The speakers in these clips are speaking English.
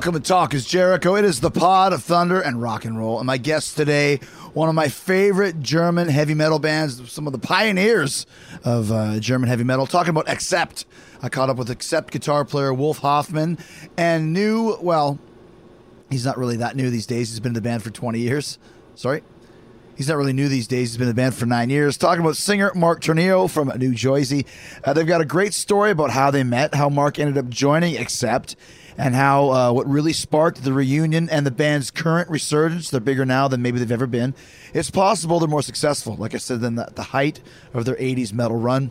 Welcome to Talk is Jericho. It is the pod of thunder and rock and roll. And my guest today, one of my favorite German heavy metal bands, some of the pioneers of uh, German heavy metal, talking about Accept. I caught up with Accept guitar player Wolf Hoffmann and knew, well, he's not really that new these days. He's been in the band for 20 years. Sorry. He's not really new these days. He's been in the band for nine years. Talking about singer Mark Tornillo from New Jersey. Uh, they've got a great story about how they met, how Mark ended up joining Accept, and how uh, what really sparked the reunion and the band's current resurgence. They're bigger now than maybe they've ever been. It's possible they're more successful, like I said, than the, the height of their 80s metal run.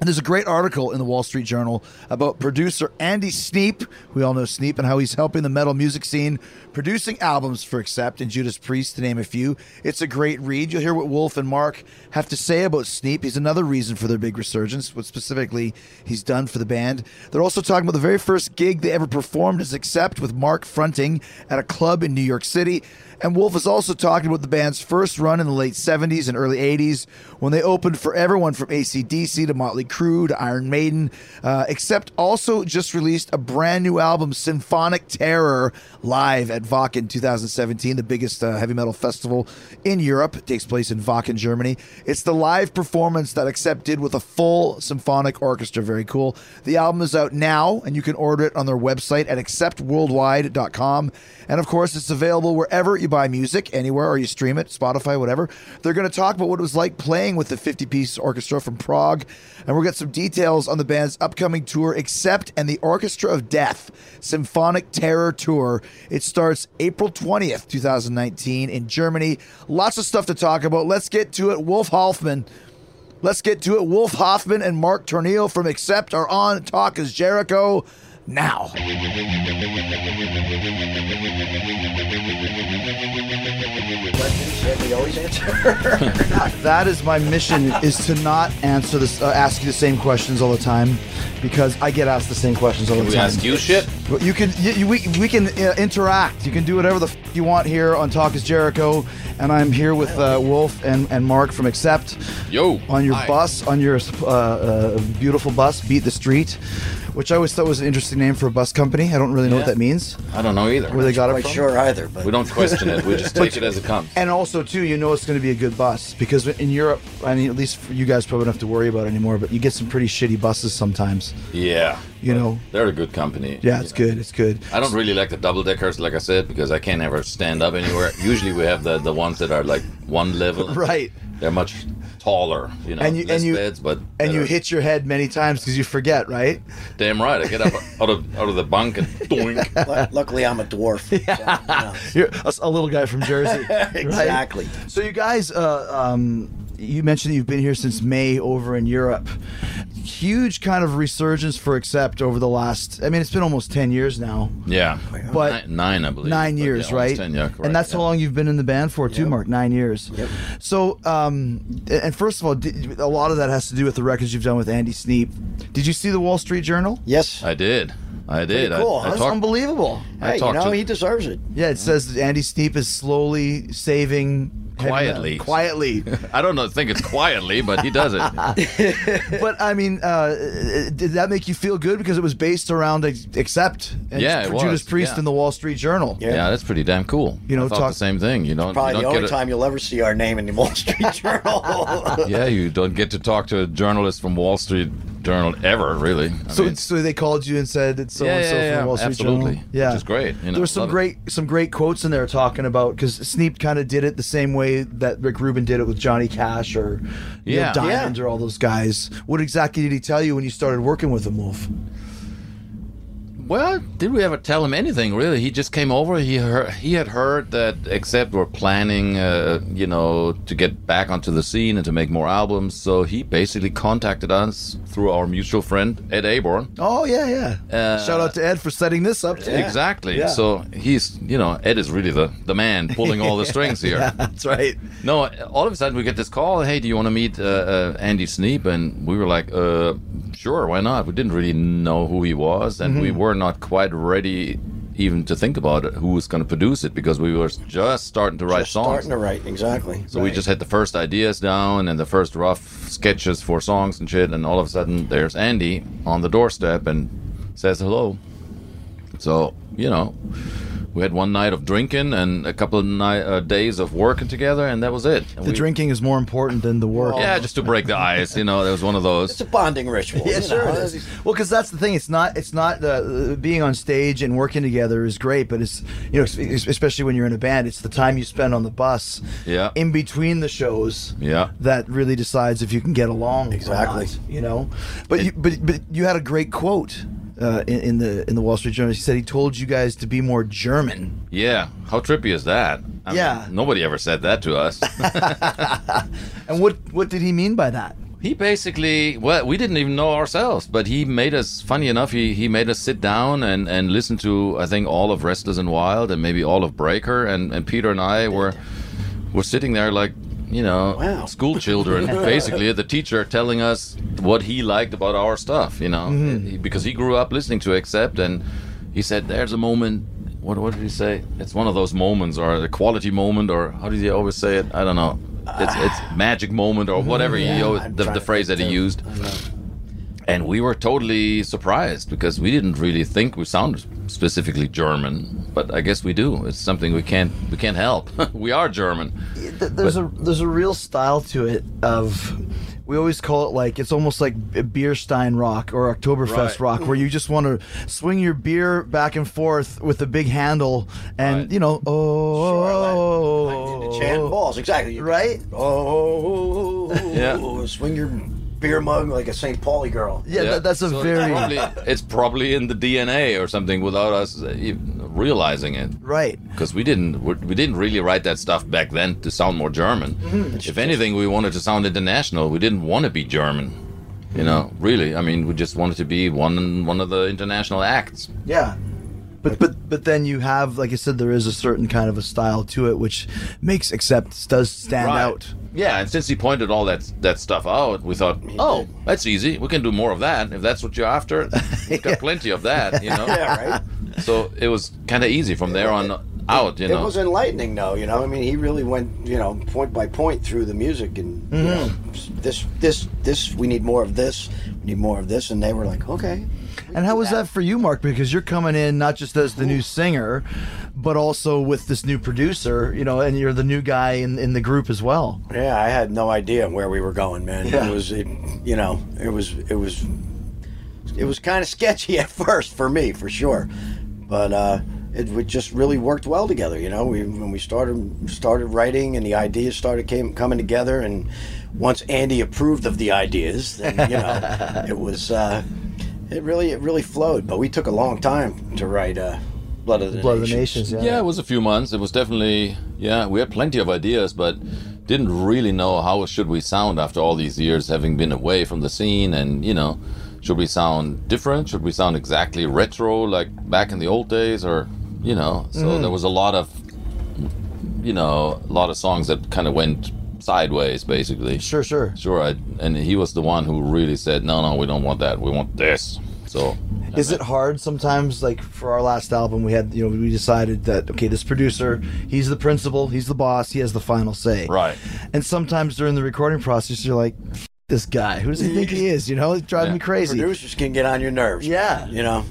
And there's a great article in the Wall Street Journal about producer Andy Sneap. We all know Sneap and how he's helping the metal music scene, producing albums for Accept and Judas Priest, to name a few. It's a great read. You'll hear what Wolf and Mark have to say about Sneap. He's another reason for their big resurgence, what specifically he's done for the band. They're also talking about the very first gig they ever performed as Accept with Mark fronting at a club in New York City. And Wolf is also talking about the band's first run in the late 70s and early 80s when they opened for everyone from ACDC to Motley Crue to Iron Maiden, uh, Accept also just released a brand new album, Symphonic Terror, live at Wacken 2017, the biggest uh, heavy metal festival in Europe. It takes place in Wacken, Germany. It's the live performance that Accept did with a full symphonic orchestra. Very cool. The album is out now, and you can order it on their website at acceptworldwide.com. And of course, it's available wherever you buy music, anywhere, or you stream it, Spotify, whatever. They're going to talk about what it was like playing with the 50 piece orchestra from Prague. And we'll get some details on the band's upcoming tour, Accept and the Orchestra of Death Symphonic Terror Tour. It starts April 20th, 2019, in Germany. Lots of stuff to talk about. Let's get to it. Wolf Hoffmann. Let's get to it. Wolf Hoffmann and Mark Tornillo from Accept are on Talk is Jericho now. we always answer. That is my mission: is to not answer this, uh, ask you the same questions all the time, because I get asked the same questions all the We time. ask you shit. But You can, you, you- we, we can uh, interact. You can do whatever the f- you want here on Talk is Jericho, and I'm here with uh, Wolf and, and Mark from Accept. Yo. on your Hi. bus, on your uh, uh, beautiful bus, Beat the Street, which I always thought was an interesting name for a bus company. I don't really know what that means. I don't know either. Where they got it Quite from. sure either, but We don't question it. We just take it as it comes. And also, too, you know it's going to be a good bus because in Europe, I mean, at least for you guys probably don't have to worry about it anymore. But you get some pretty shitty buses sometimes. Yeah. You know. They're a good company. Yeah, it's good. It's good. I don't really like the double deckers, like I said, because I can't ever stand up anywhere. Usually we have the, the ones that are like one level. Right. They're much taller, you know, And you- less and you- beds, but And you hit your head many times because you forget, right? Damn right. I get up out of out of the bunk and doink. lu- luckily I'm a dwarf. so, you know. You're a, a little guy from Jersey. right? Exactly. So you guys, uh, um, you mentioned that you've been here since May over in Europe. Huge kind of resurgence for Accept over the last. I mean, it's been almost ten years now. Yeah. But nine, nine, I believe. Nine But years, yeah, right? 10, yeah, correct, and that's yeah. how long you've been in the band for, too, Yep. Mark. Nine years. Yep. So, um, and first of all, a lot of that has to do with the records you've done with Andy Sneap. Did you see the Wall Street Journal? Yes. I did. I did. cool, I, I? That's talked, unbelievable. I you know to- he deserves it. Yeah, it says Andy Sneap is slowly saving quietly. quietly. I don't know. Think it's quietly, but he does it. but I mean, uh, did that make you feel good because it was based around Ex- Accept and Yeah, it Judas was, Priest yeah. in the Wall Street Journal? Yeah. yeah, that's pretty damn cool. You know, I talk- the same thing. You don't. Probably you the don't only get a- time you'll ever see our name in the Wall Street Journal. yeah, you don't get to talk to a journalist from Wall Street Journal ever, really. I So, mean, so they called you and said it's so Yeah, and so yeah, from yeah, the Wall Street absolutely. Journal. Yeah, Which is great, you know, there was some love it. great some great quotes in there talking about because Sneap kind of did it the same way that Rick Rubin did it with Johnny Cash or you know, Yeah. Diamond Yeah. or all those guys. What exactly did he tell you when you started working with him, Wolf? Well, did we ever tell him anything really? He just came over. He heard, he had heard that Accept we're planning, uh, you know, to get back onto the scene and to make more albums. So he basically contacted us through our mutual friend Ed Aborn. Oh yeah, yeah. Uh, Shout out to Ed for setting this up. Too. Exactly. Yeah. So he's, you know, Ed is really the the man pulling all the strings here. Yeah, that's right. No, all of a sudden we get this call. Hey, do you want to meet uh, uh, Andy Sneap? And we were like, uh, sure, why not? We didn't really know who he was, and Mm-hmm. we were not quite ready even to think about it, who was going to produce it because we were just starting to write Just songs. starting to write, exactly. so we just had the first ideas down and the first rough sketches for songs and shit, and all of a sudden there's Andy on the doorstep and says hello. So you know, we had one night of drinking and a couple of ni- uh, days of working together, and that was it. And The we- drinking is more important than the work. yeah, just to break the ice. You know, that was one of those. It's a bonding ritual. Yeah, sure know. it is. Well, because that's the thing. It's not. It's not. Uh, being on stage and working together is great, but it's you know, especially when you're in a band, it's the time you spend on the bus, Yeah. in between the shows, Yeah. that really decides if you can get along. or Exactly. not, you know, but you, but but you had a great quote. Uh, in, in the in the Wall Street Journal, he said he told you guys to be more German. Yeah, how trippy is that? I mean, Yeah. nobody ever said that to us. And what what did he mean by that? he basically, well, we didn't even know ourselves, but he made us. Funny enough, he he made us sit down and and listen to I think all of Restless and Wild and maybe all of Breaker, and and Peter and I were were sitting there like. You know, Wow. school children, basically, the teacher telling us what he liked about our stuff, you know, He- because he grew up listening to Accept, and he said, There's a moment, what, what did he say? It's one of those moments, or the quality moment, or how did he always say it? I don't know. It's, it's magic moment, or whatever he, always- the, the phrase that he used. I know. And we were totally surprised because we didn't really think we sounded specifically German, but I guess we do. It's something we can't we can't help. we are German. Th- there's a there's a real style to it of we always call it like it's almost like b- Bierstein rock or Oktoberfest Right. rock where you just want to swing your beer back and forth with a big handle and Right. you know oh, Sure, like, like the chant oh. balls, exactly. Right Oh, Yeah. swing your beer mug like a St. Pauli girl. yeah, That, that's a So very It's probably, it's probably in the DNA or something without us uh, even realizing it. right Because we didn't we we didn't really write that stuff back then to sound more German. If anything, we wanted to sound international. We didn't want to be German. You know, really. I mean, we just wanted to be one one of the international acts. yeah but but but then you have like I said there is a certain kind of a style to it which makes accept does stand Right. out Yeah, and since he pointed all that that stuff out, we thought, oh, that's easy. We can do more of that if that's what you're after. We've got plenty of that, you know. Yeah, right. So it was kind of easy from there on out, you know, It was enlightening, though. You know, I mean, he really went, you know, point by point through the music, and you know, Mm-hmm. this, this, this. We need more of this. We need more of this, and they were like, okay. And how was that for you, Mark? Because you're coming in not just as the new singer, but also with this new producer, you know, and you're the new guy in, in the group as well. Yeah, I had no idea where we were going, man. Yeah. It was, it, you know, it was, it was, it was kind of sketchy at first for me, for sure, but uh, it just really worked well together. You know, we when we started started writing and the ideas started came coming together, and once Andy approved of the ideas, then you know, it was, uh, it really, it really flowed. But we took a long time to write uh, Blood of the Blood of the Nations. Nations, Yeah, it was a few months. It was definitely yeah. We had plenty of ideas, but didn't really know how should we sound after all these years having been away from the scene. And you know, should we sound different? Should we sound exactly retro like back in the old days, or you know? So there was a lot of you know a lot of songs that kind of went sideways, basically. Sure, sure. Sure, I, and he was the one who really said, "No, no, we don't want that. We want this." So Is it hard sometimes? Like for our last album, we had you know we decided that okay, this producer, he's the principal, he's the boss, he has the final say. Right. And sometimes during the recording process, you're like, this guy, who does he think he is? You know, he's driving Yeah. me crazy. Producers can get on your nerves. Yeah. You know.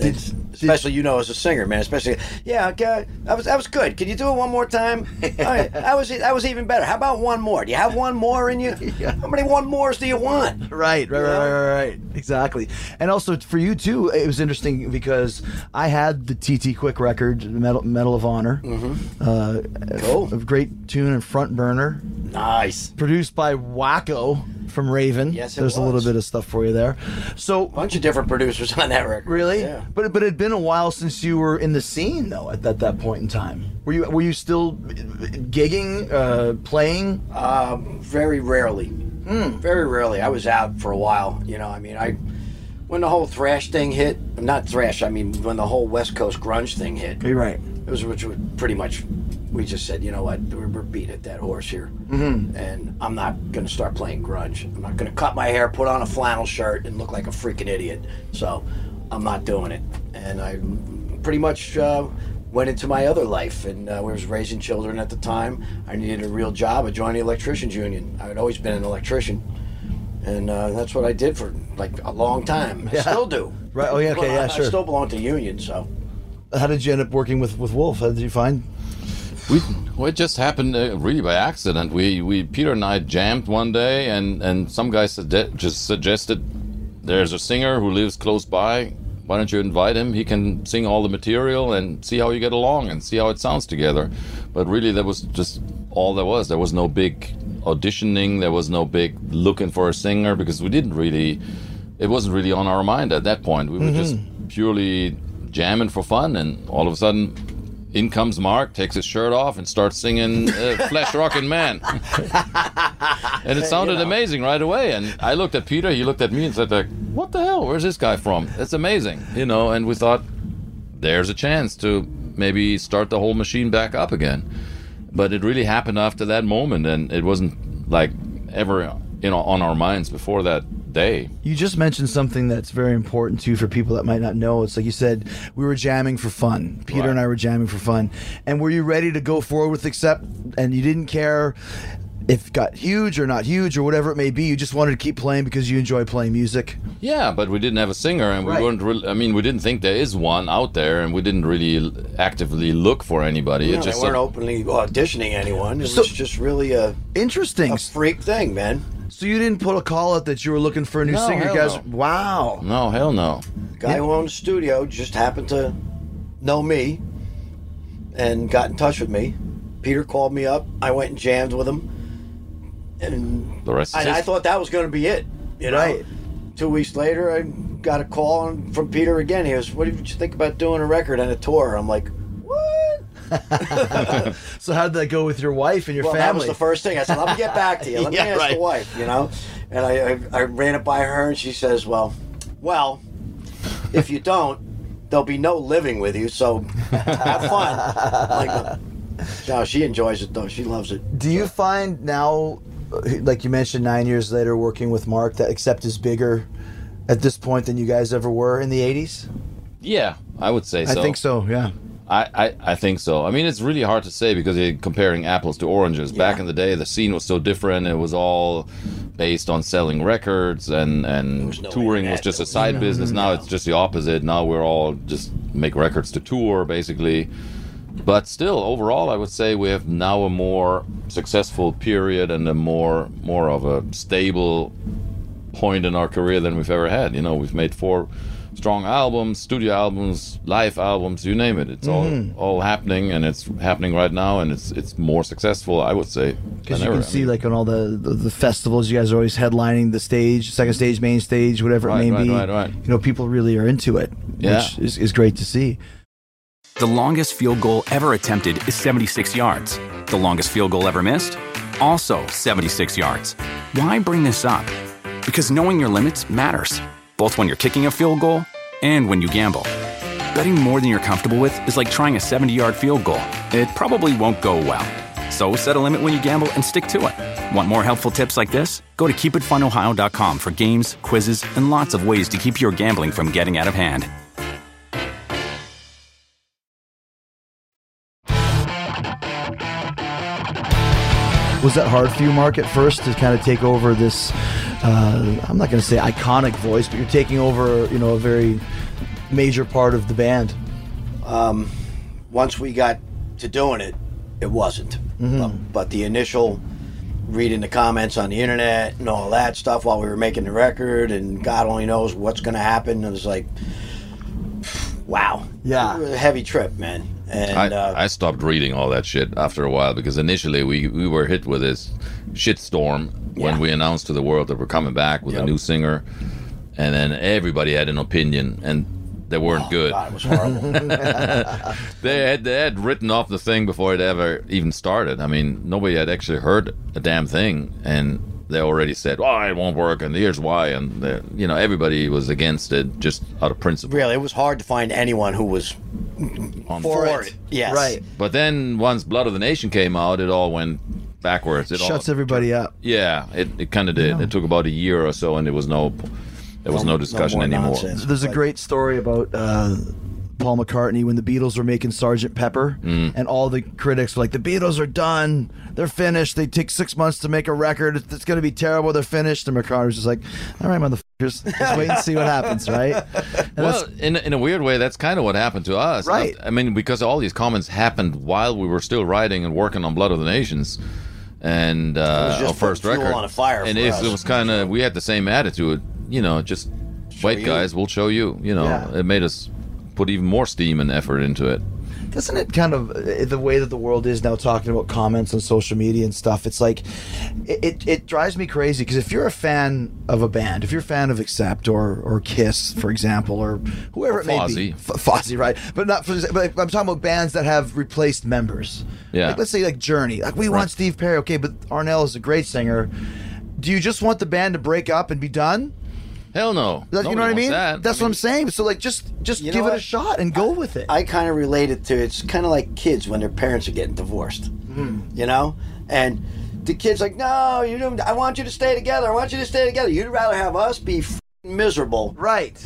It's, especially you know as a singer, man. Especially, yeah, okay, that was that was good. Can you do it one more time? Right, that was that was even better. How about one more? Do you have one more in you? Yeah. How many one mores do you want? Right, right, right, know? right, right, right. Exactly. And also for you too, it was interesting because I had the TT Quick record, Metal, Metal of Honor. Mm-hmm. Uh, Cool. A great tune and front burner, Nice. produced by Wacko from Raven. Yes, There's a little bit of stuff for you there. So a Bunch of different producers on that record. Really? Yeah. But but it been a while since you were in the scene though at that, that point in time. Were you were you still gigging, uh, playing? Um, very rarely. Very rarely. I was out for a while. You know, I mean, I when the whole thrash thing hit, not thrash. I mean, when the whole West Coast grunge thing hit, You're right. it was which was pretty much. We just said, you know what, we're, we're beating at that horse here, mm-hmm. and I'm not going to start playing grunge. I'm not going to cut my hair, put on a flannel shirt, and look like a freaking idiot. So, I'm not doing it. And I pretty much uh, went into my other life, and uh, we was raising children at the time. I needed a real job. I joined the electricians union. I had always been an electrician, and uh, that's what I did for like a long time. I Yeah. still do. Right. Oh, yeah, okay, Well, I- sure. I still belong to the union, so. How did you end up working with with Wolf? How did you find? We well, it just happened uh, really by accident. We we Peter and I jammed one day, and and some guy sugge- just suggested there's a singer who lives close by. Why don't you invite him? He can sing all the material and see how you get along and see how it sounds together. But really, that was just all there was. There was no big auditioning. There was no big looking for a singer because we didn't really. It wasn't really on our mind at that point. We were mm-hmm. just purely jamming for fun, and all of a sudden, in comes Mark, takes his shirt off, and starts singing uh, "Flesh Rockin' Man," and it sounded amazing right away. And I looked at Peter, he looked at me, and said, "Like, what the hell? Where's this guy from? It's amazing, you know." And we thought, there's a chance to maybe start the whole machine back up again. But it really happened after that moment, and it wasn't like ever, you know, on our minds before that day. You just mentioned something that's very important too for people that might not know. It's like you said, we were jamming for fun. Peter Right. and I were jamming for fun. And were you ready to go forward with accept? And you didn't care if it got huge or not huge or whatever it may be. You just wanted to keep playing because you enjoy playing music. Yeah, but we didn't have a singer, and we Right. weren't. Really, I mean, we didn't think there is one out there, and we didn't really actively look for anybody. You it just they weren't so- openly auditioning anyone. It So- was just really a, Interesting. a freak thing, man. So you didn't put a call out that you were looking for a new No, singer, hell guys. no. Wow. no, hell no. Guy who owned the studio just happened to know me and got in touch with me. Peter called me up. I went and jammed with him, and The rest is I, I history. thought that was going to be it. You know. Right. Two weeks later, I got a call from Peter again. He goes, "What did you think about doing a record and a tour?" I'm like, "What?" So how did that go with your wife and your Well, family? that was the first thing. I said, let me get back to you. Let Yeah, me ask right. the wife, you know? And I, I, I ran it by her, and she says, well, well, if you don't, there'll be no living with you, so have fun. I'm like, no, she enjoys it, though. She loves it. Do you find now, uh, like you mentioned, nine years later, working with Mark, that Accept is bigger at this point than you guys ever were in the '80s? Yeah, I would say so. I think so. Yeah. I, I, I think so. I mean, it's really hard to say because you're comparing apples to oranges. Back in the day, the scene was so different. It was all based on selling records, and, and no touring was just a side no- business. Now no. it's just the opposite. Now we're all just make records to tour, basically. But still, overall, I would say we have now a more successful period and a more more of a stable point in our career than we've ever had. You know, we've made four strong albums, studio albums, live albums, you name it. It's Mm-hmm. all all happening, and it's happening right now, and it's it's more successful, I would say. Because you ever. can I see, mean, like on all the, the the festivals, you guys are always headlining the stage, second stage, main stage, whatever Right, it may right, be. right, right. You know, people really are into it, Yeah. which is, is great to see. The longest field goal ever attempted is 76 yards. The longest field goal ever missed? Also 76 yards. Why bring this up? Because knowing your limits matters, both when you're kicking a field goal and when you gamble. Betting more than you're comfortable with is like trying a 70 yard field goal, it probably won't go well. So set a limit when you gamble and stick to it. Want more helpful tips like this? Go to keepitfunohio.com for games, quizzes, and lots of ways to keep your gambling from getting out of hand. Was that hard for you, Mark, at first to kind of take over this? Uh, I'm not going to say iconic voice, but you're taking over, you know, a very major part of the band. Um, Once we got to doing it, it wasn't. But, but the initial reading the comments on the internet and all that stuff while we were making the record, and God only knows what's going to happen. It was like, wow, Yeah. It was a heavy trip, man. And I, uh, I stopped reading all that shit after a while because initially we, we were hit with this shitstorm when Yeah. we announced to the world that we're coming back with a new singer, and then everybody had an opinion and they weren't oh, good. God, it was horrible. They had they had written off the thing before it ever even started. I mean, nobody had actually heard a damn thing, and they already said, "Oh, it won't work," and here's why, and they- you know everybody was against it just out of principle. really, it was hard to find anyone who was On for board. it. Yes. Right. But then once Blood of the Nation came out, it all went backwards. It Shuts all, everybody up. Yeah, it, it kind of did. It took about a year or so, and there was no there was no, discussion more anymore. nonsense. There's a great story about uh, Paul McCartney when the Beatles were making Sergeant Pepper, Mm. and all the critics were like, "The Beatles are done. They're finished. They take six months to make a record. It's, it's going to be terrible. They're finished." And McCartney was just like, "All right, motherfuckers, just wait and see what happens, right?" And Well, in, in a weird way, that's kind of what happened to us. Right. I, I mean, because all these comments happened while we were still writing and working on Blood of the Nations. And uh, our first record. on a fire and it, it was kind of, we had the same attitude, you know, just wait, you. guys, we'll show you. You know, Yeah. it made us put even more steam and effort into it. Doesn't it kind of uh, the way that the world is now talking about comments on social media and stuff it's like it, it, it drives me crazy because if you're a fan of a band if you're a fan of accept or or kiss for example or whoever Or it may Fozzy. be F- Fozzy, right. But not for but i'm talking about bands that have replaced members. Yeah. like let's say like journey. Like we want steve perry okay but Arnel is a great singer. Do you just want the band to break up and be done Hell no. That- you know what I mean? that. That's I what I'm saying. So like, just just You know give it a shot and go with it. I kind of relate it to it's kind of like kids when their parents are getting divorced. Hmm. You know, and the kids like, no, you don't. I want you to stay together. I want you to stay together. You'd rather have us be f- miserable, right,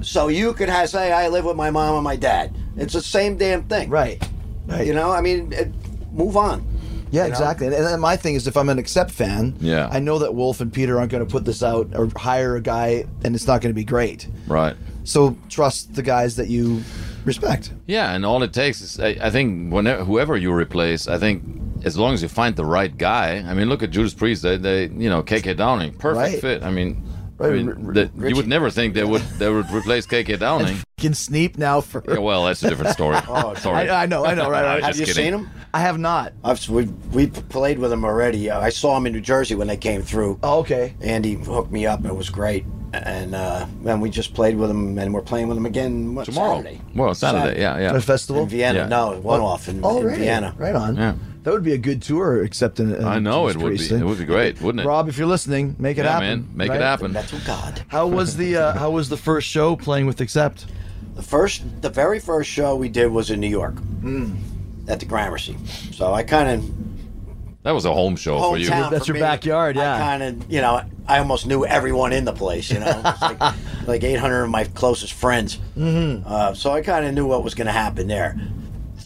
so you could have, say, I live with my mom and my dad. It's the same damn thing, right, right. You know, I mean, it, move on. Yeah, You know? exactly. And, and then my thing is, if I'm an Accept fan, Yeah. I know that Wolf and Peter aren't going to put this out or hire a guy, and it's not going to be great. Right. So trust the guys that you respect. Yeah, and all it takes is, I, I think, whenever whoever you replace, I think as long as you find the right guy. I mean, look at Judas Priest. They, they you know, KK Downing, perfect Right. fit. I mean, I mean, R- R- that- you would never think they would they would replace KK Downing. Can Sneap now for? yeah, well, that's a different story. Oh, Sorry. I, I know, I know, right? right. Have you kidding. seen them? I have not. I've we we played with them already. Uh, I saw them in New Jersey when they came through. Oh, okay. Andy hooked me up. It was great, and uh, and we just played with them, and we're playing with them again what, Tomorrow. Saturday. Well, Saturday. Yeah, At yeah. a festival. in Vienna. Yeah. No, one off in, Oh, in right. Vienna. Right on. Yeah. That would be a good tour, except in. in I know it would be. Priest, It would be great, wouldn't it? Rob, if you're listening, make it yeah, happen. man, make right? it happen. That's what God. How was the uh, How was the first show playing with Accept? The first, the very first show we did was in New York, Hmm. at the Gramercy. So I kind of That was a home show for you. That's for your me. backyard, yeah. I kind of, you know, I almost knew everyone in the place. You know, like, like 800 of my closest friends. Mm-hmm. Uh, so I kind of knew what was going to happen there.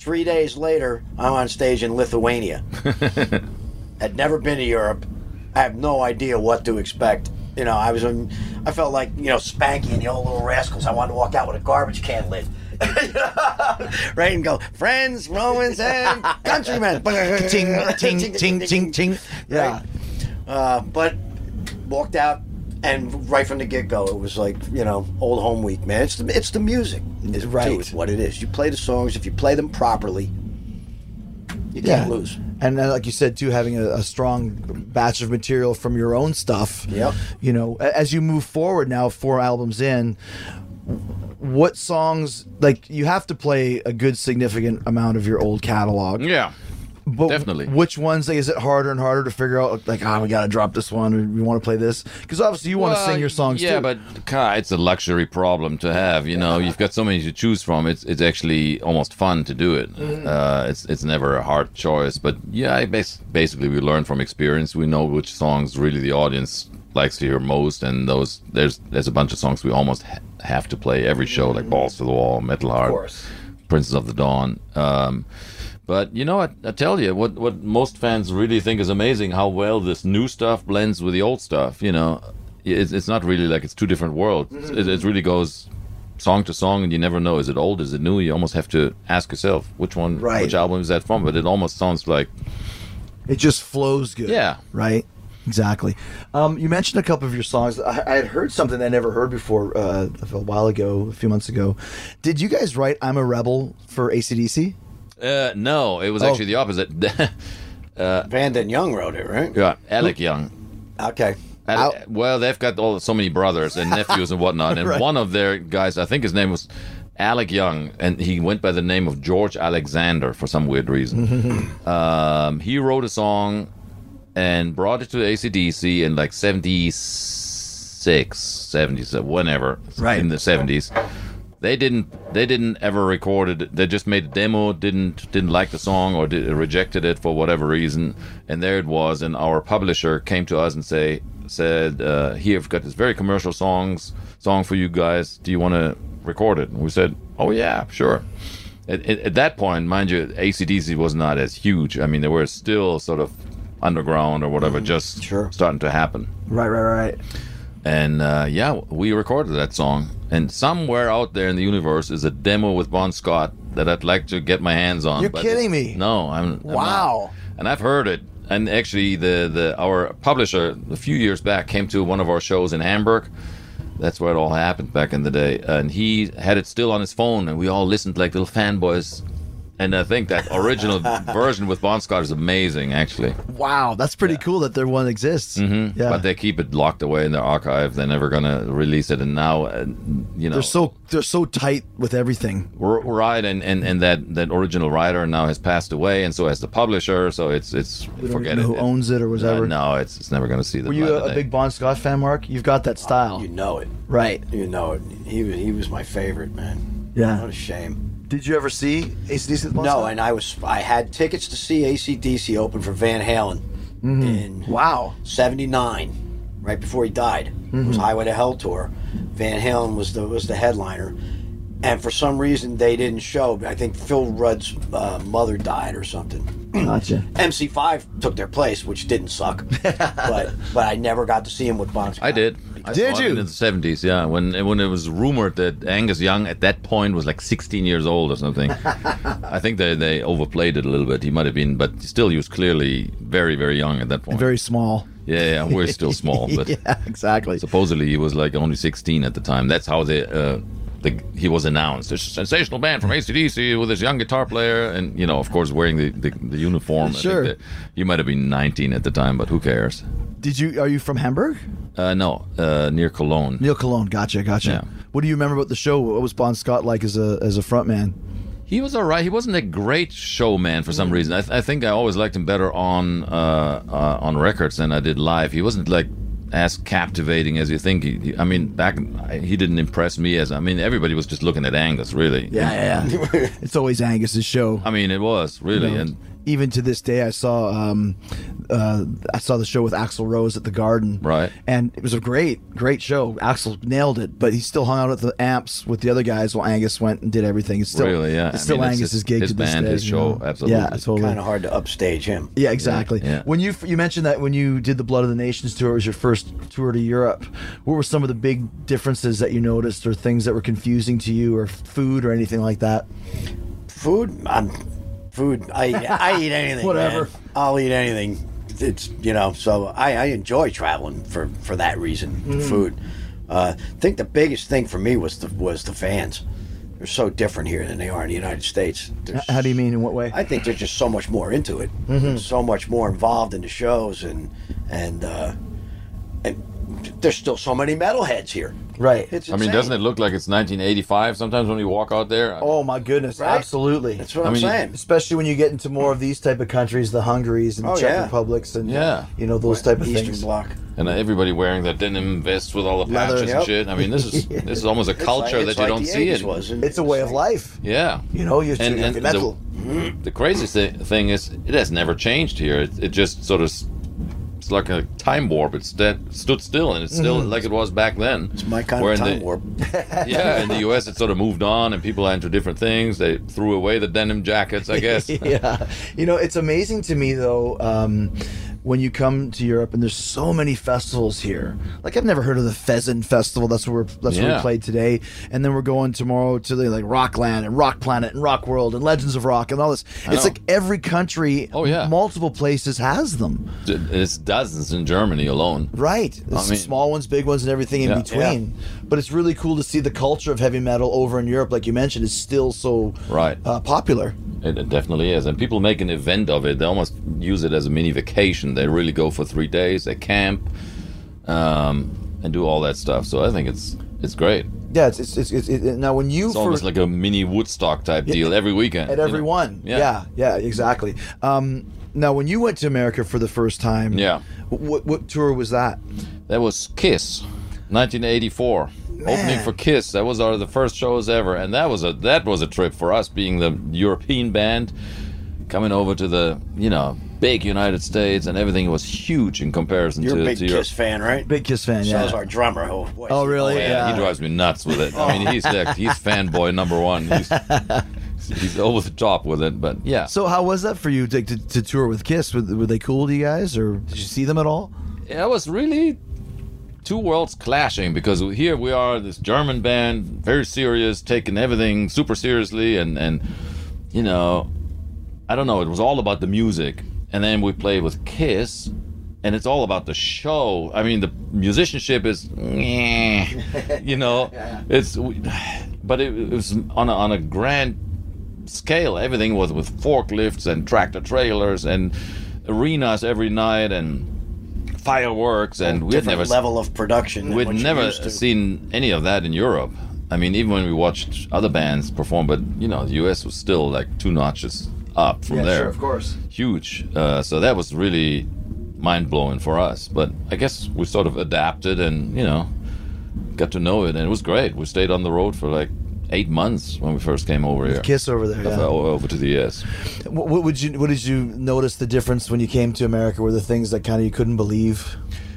Three days later, I'm on stage in Lithuania. Had never been to Europe. I have no idea what to expect. You know, I was in, I felt like you know Spanky and the old little rascals. I wanted to walk out with a garbage can lid. right and go, friends, Romans, and countrymen. ting, ting, ting, ting, ting. Yeah. Uh, but walked out, and right from the get go, it was like you know, old home week, man. It's the it's the music, it's, Right. too, it's what it is. You play the songs. If you play them properly, you Yeah. can't lose. And then, like you said, too, having a, a strong batch of material from your own stuff. Yep. You know, as you move forward now, four albums in, what songs like you have to play a good significant amount of your old catalog. Yeah. But Definitely. Which ones like, is it harder and harder to figure out? Like, ah, we got to drop this one, we want to play this because obviously you want to sing your songs too. Yeah, too. but God, it's a luxury problem to have. You know, you've got so many to choose from. It's it's actually almost fun to do it. Mm-hmm. Uh, it's it's never a hard choice. But yeah, bas- basically we learn from experience. We know which songs really the audience likes to hear most, and those there's there's a bunch of songs we almost ha- have to play every show, like Balls to the Wall, Metal Heart, course. Princess of the Dawn. Um, but you know, I, I tell you, what what most fans really think is amazing how well this new stuff blends with the old stuff. You know, it's, it's not really like it's two different worlds. It, it really goes song to song, and you never know is it old, is it new. You almost have to ask yourself which one, Right. which album is that from. But it almost sounds like it just flows good. Yeah. Right. Exactly. Um, you mentioned a couple of your songs. I, I had heard something I never heard before uh, a while ago, a few months ago. Did you guys write "I'm a Rebel" for ACDC? Uh, no, it was Oh. actually the opposite. Vanda and Young wrote it, right? yeah, Alec Young. Okay. Al- well, they've got all so many brothers and nephews and whatnot, and Right. one of their guys, I think his name was Alec Young, and he went by the name of George Alexander for some weird reason. um, he wrote a song and brought it to ACDC in like 76, 77, whenever, Right. in the 70s. They didn't. They didn't ever record it. They just made a demo. Didn't didn't like the song or did, rejected it for whatever reason. And there it was. And our publisher came to us and say said, uh, "Here, I've got this very commercial songs song for you guys. Do you want to record it?" And we said, "Oh yeah, sure." At, at, at that point, mind you, ACDC was not as huge. I mean, they were still sort of underground or whatever, just Sure. starting to happen. Right, right, right. And uh, yeah, we recorded that song. And somewhere out there in the universe is a demo with Bon Scott that I'd like to get my hands on. You're kidding me. No, I'm. I'm Wow. not. And I've heard it. And actually, the, the our publisher a few years back came to one of our shows in Hamburg. That's where it all happened back in the day. And he had it still on his phone, and we all listened like little fanboys. And I think that original version with Bon Scott is amazing, actually. Wow, that's pretty cool that there one exists. Mm-hmm. Yeah, But they keep it locked away in their archive. They're never gonna release it. And now, uh, you know, they're so they're so tight with everything. R- right, and, and, and that, that original writer now has passed away, and so has the publisher. So it's it's We don't forget even know it. who owns it or Uh, whatever. no, it's it's never gonna see the Were you a, a big Bon Scott fan, Mark? You've got that style, You know it. right? You know it. He was he was my favorite man. Yeah. What a shame. Did you ever see ACDC No, and I was I had tickets to see ACDC open for Van Halen in wow. '79, right before he died. It was Highway to Hell tour. Van Halen was the was the headliner, and for some reason they didn't show. I think Phil Rudd's uh, mother died or something. Gotcha. MC5 took their place, which didn't suck, but but I never got to see him with Bon Scott. I did. I Did saw it you? in the seventies? Yeah, when when it was rumored that Angus Young at that point was like sixteen years old or something. I think they they overplayed it a little bit. He might have been, but still, he was clearly very very young at that point. Very small. yeah, yeah, we're still small, but yeah, exactly. supposedly he was like only 16 at the time. That's how they uh, the he was announced. This sensational band from ACDC with this young guitar player, and you know, of course, wearing the, the, the uniform. I think Sure. you might have been 19 at the time, but who cares? Did you? Are you from Hamburg? Uh, no, uh, near Cologne. Neil Cologne. Gotcha, gotcha. Yeah. What do you remember about the show? What was Bon Scott like as a as a frontman? He was all right. He wasn't a great showman for some reason. I, th- I think I always liked him better on uh, uh, on records than I did live. He wasn't like as captivating as you think. He, he- I mean, back he didn't impress me as. I mean, everybody was just looking at Angus, really. Yeah, yeah. yeah. it's always Angus's show. I mean, it was really, You know, and even to this day, I saw um, uh, I saw the show with Axl Rose at the Garden, Right. And it was a great, great show. Axl nailed it, but he still hung out at the amps with the other guys while Angus went and did everything. It's still, Really, yeah. It's I still mean, it's Angus's his- gig his to this band, day. his you show, know? absolutely. Yeah, totally. Kind of hard to upstage him. Yeah, exactly. Yeah. When you you mentioned that when you did the Blood of the Nations tour, it was your first tour to Europe. What were some of the big differences that you noticed, or things that were confusing to you, or food, or anything like that? Food, I'm food. I I eat anything. Whatever. man. I'll eat anything. It's you know. So I, I enjoy traveling for for that reason. Mm. The food. Uh, I think the biggest thing for me was the was the fans. They're so different here than they are in the United States. There's- How do you mean? In what way? I think they're just so much more into it, Mm-hmm. so much more involved in the shows, and and uh, and there's still so many metalheads here. Right. It's I mean, doesn't it look like it's 1985 sometimes when you walk out there? Oh my goodness, Right? absolutely. That's what I I'm mean, saying. Especially when you get into more of these type of countries, the Hungaries and Oh, Czech yeah. Republics and Yeah. you know those type of Eastern things. Bloc. and everybody wearing that denim vest with all the Leather, patches yep. and shit. I mean, this is this is almost a culture like- it's that you like don't see 80s it. Was. and It's a way of life. Yeah, You know, you're and, and metal. the, the crazy thi- thing is, it has never changed here. It, it just sort of. S- It's like a time warp. It's dead, stood still, and it's still like it was back then. It's my kind Where of in time the- warp. Yeah, in the U.S., it sort of moved on, and people entered different things. They threw away the denim jackets, I guess. yeah. You know, it's amazing to me though um, when you come to Europe and there's so many festivals here. Like I've never heard of the Pheasant Festival. That's where we're, that's where we played today, and then we're going tomorrow to the like Rockland and Rock Planet and Rock World and Legends of Rock and all this. It's know. like every country, Oh, yeah. multiple places has them. It's dozens in Germany alone. Right. There's mean- small ones, big ones, and everything in Yeah. But it's really cool to see the culture of heavy metal over in Europe, like you mentioned, is still so Right. uh, popular. It, it definitely is, and people make an event of it. They almost use it as a mini vacation. They really go for three days. They camp, um, and do all that stuff. So I think it's it's great. Yeah, it's it's, it's, it's it, now when you It's for- almost like a mini Woodstock type deal every weekend. at you every know? one. Yeah. Yeah, yeah, exactly. Um, now, when you went to America for the first time, Yeah. what, what tour was that? That was Kiss, 1984. Opening for Kiss. That was our the first shows ever, and that was a that was a trip for us, being the European band, coming over to the you know big United States, and everything was huge in comparison You're to a big to Europe. Kiss fan, right? Big Kiss fan, So yeah. is our drummer. Oh, boy. Oh, really? Oh, yeah, Yeah. he drives me nuts with it. I mean, oh. he's like, he's fanboy number one. He's, he's over the top with it, but yeah. So, how was that for you to, to, to tour with Kiss? Were, were they cool to you guys, or did you see them at all? Yeah, it was really two worlds clashing because here we are, this German band, very serious, taking everything super seriously, and and you know, I don't know, it was all about the music, and then we play with Kiss. And it's all about the show. I mean, the musicianship is, you know, it's, but it, it was on a, on a grand scale. Everything was with forklifts and tractor trailers and arenas every night and fireworks, and we had never level of production. we'd never seen any of that in Europe. I mean, even when we watched other bands perform, but you know, the US was still like two notches up from there. Sure, of course. Huge. Uh, so that was really mind blowing for us. But I guess we sort of adapted and you know got to know it, and it was great. We stayed on the road for like eight months when we first came over here. Kiss over there. Yeah. Over to the US. What, what would you? What did you notice the difference when you came to America? Were the things that kind of you couldn't believe?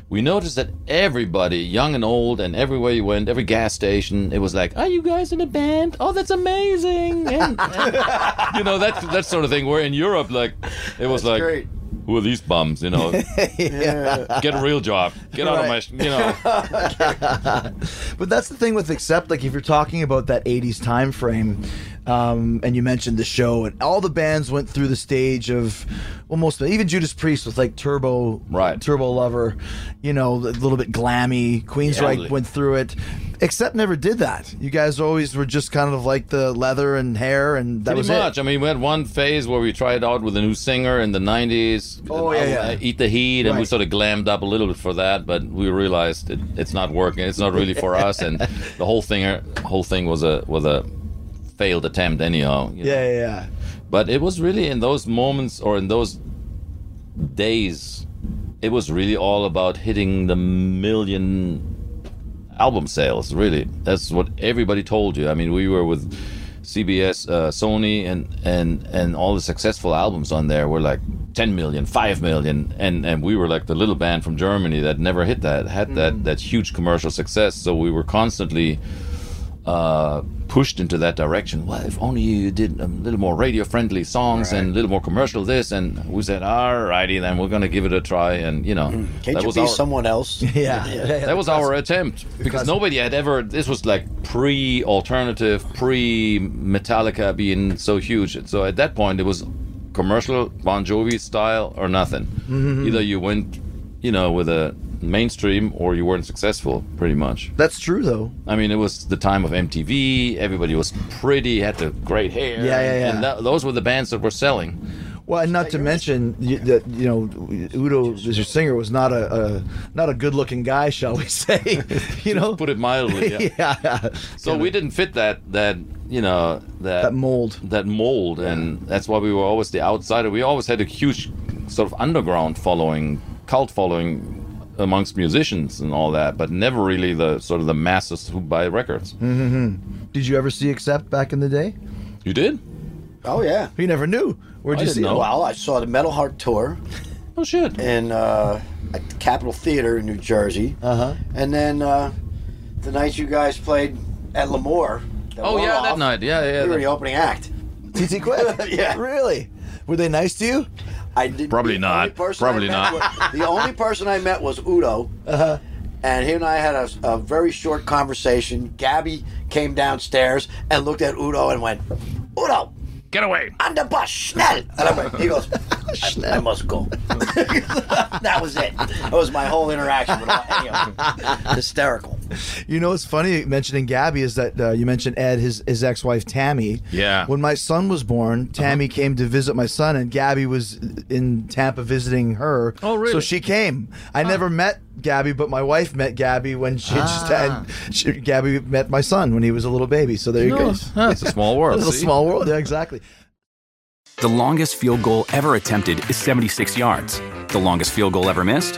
we noticed that everybody, young and old, and everywhere you went, every gas station, it was like, "Are you guys in a band? Oh, that's amazing!" And, and, you know that that sort of thing. Where in Europe, like, it was like, great. "Who are these bums?" You know, get a real job, get out of my, you know. But that's the thing with accept. Like if you're talking about that '80s time frame, um, and you mentioned the show, and all the bands went through the stage of, well, most of it, even Judas Priest with like Turbo, Right. Turbo Lover, you know, a little bit glammy. Queensryche Yeah. went through it. Accept never did that. You guys always were just kind of like the leather and hair, and that Pretty was much. it. I mean, we had one phase where we tried out with a new singer in the '90s. Oh, yeah, uh, yeah. Eat the Heat, and we sort of glammed up a little bit for that, but we realized it, it's not working. It's not really for us, and the whole thing, whole thing was a was a failed attempt anyhow. you know. Yeah, yeah, yeah. But it was really in those moments or in those days, it was really all about hitting the million album sales. Really, that's what everybody told you. I mean, we were with CBS, uh, Sony, and and and all the successful albums on there were like 10 million, 5 million, and and we were like the little band from Germany that never hit that, had that that huge commercial success. So we were constantly uh, pushed into that direction. Well, if only you did a little more radio friendly songs and a little more commercial this, and we said, all righty, then we're gonna give it a try, and you know, Can't that you was be our, someone else? Yeah, yeah. that was our attempt because nobody had ever. This was like pre-alternative, pre-Metallica being so huge. So at that point, it was commercial Bon Jovi style or nothing. Mm-hmm. Either you went, you know, with a mainstream or you weren't successful, pretty much. That's true though. I mean, it was the time of MTV. Everybody was pretty, had the great hair. Yeah, yeah, yeah. And those were the bands that were selling. Well, and not to mention you, that you know Udo as your singer was not a, a not a good looking guy, shall we say? you know, Put it mildly. Yeah. yeah, So we didn't fit that that you know that that mold. that mold, and that's why we were always the outsider. We always had a huge sort of underground following, cult following amongst musicians and all that, but never really the sort of the masses who buy records. Did you ever see Accept back in the day? You did? Oh yeah. You never knew. Where'd I you see know. it? Well, I saw the Metal Heart tour Oh shit! in uh, at the Capitol Theater in New Jersey, Uh-huh. and then uh, the night you guys played at L'Amour. Oh yeah, that night. Yeah, yeah. We were the opening act. TT Quick? Yeah. Really? Were they nice to you? I did Probably not. Probably not. wa- the only person I met was Udo. Uh-huh. And he and I had a, a very short conversation. Gaby came downstairs and looked at Udo and went, Udo, Get away! on the bus, schnell. And I went, he goes, I, I must go. that was it. That was my whole interaction with any of them. Hysterical. You know, what's funny mentioning Gaby is that uh, you mentioned Ed, his his ex wife Tammy. Yeah. When my son was born, Tammy came to visit my son, and Gaby was in Tampa visiting her. Oh, really? So she came. I never met Gaby, but my wife met Gaby when she just Ah. had. She, Gaby met my son when he was a little baby. So there you go. That's a small world. It's a small world. Yeah, exactly. The longest field goal ever attempted is 76 yards. The longest field goal ever missed?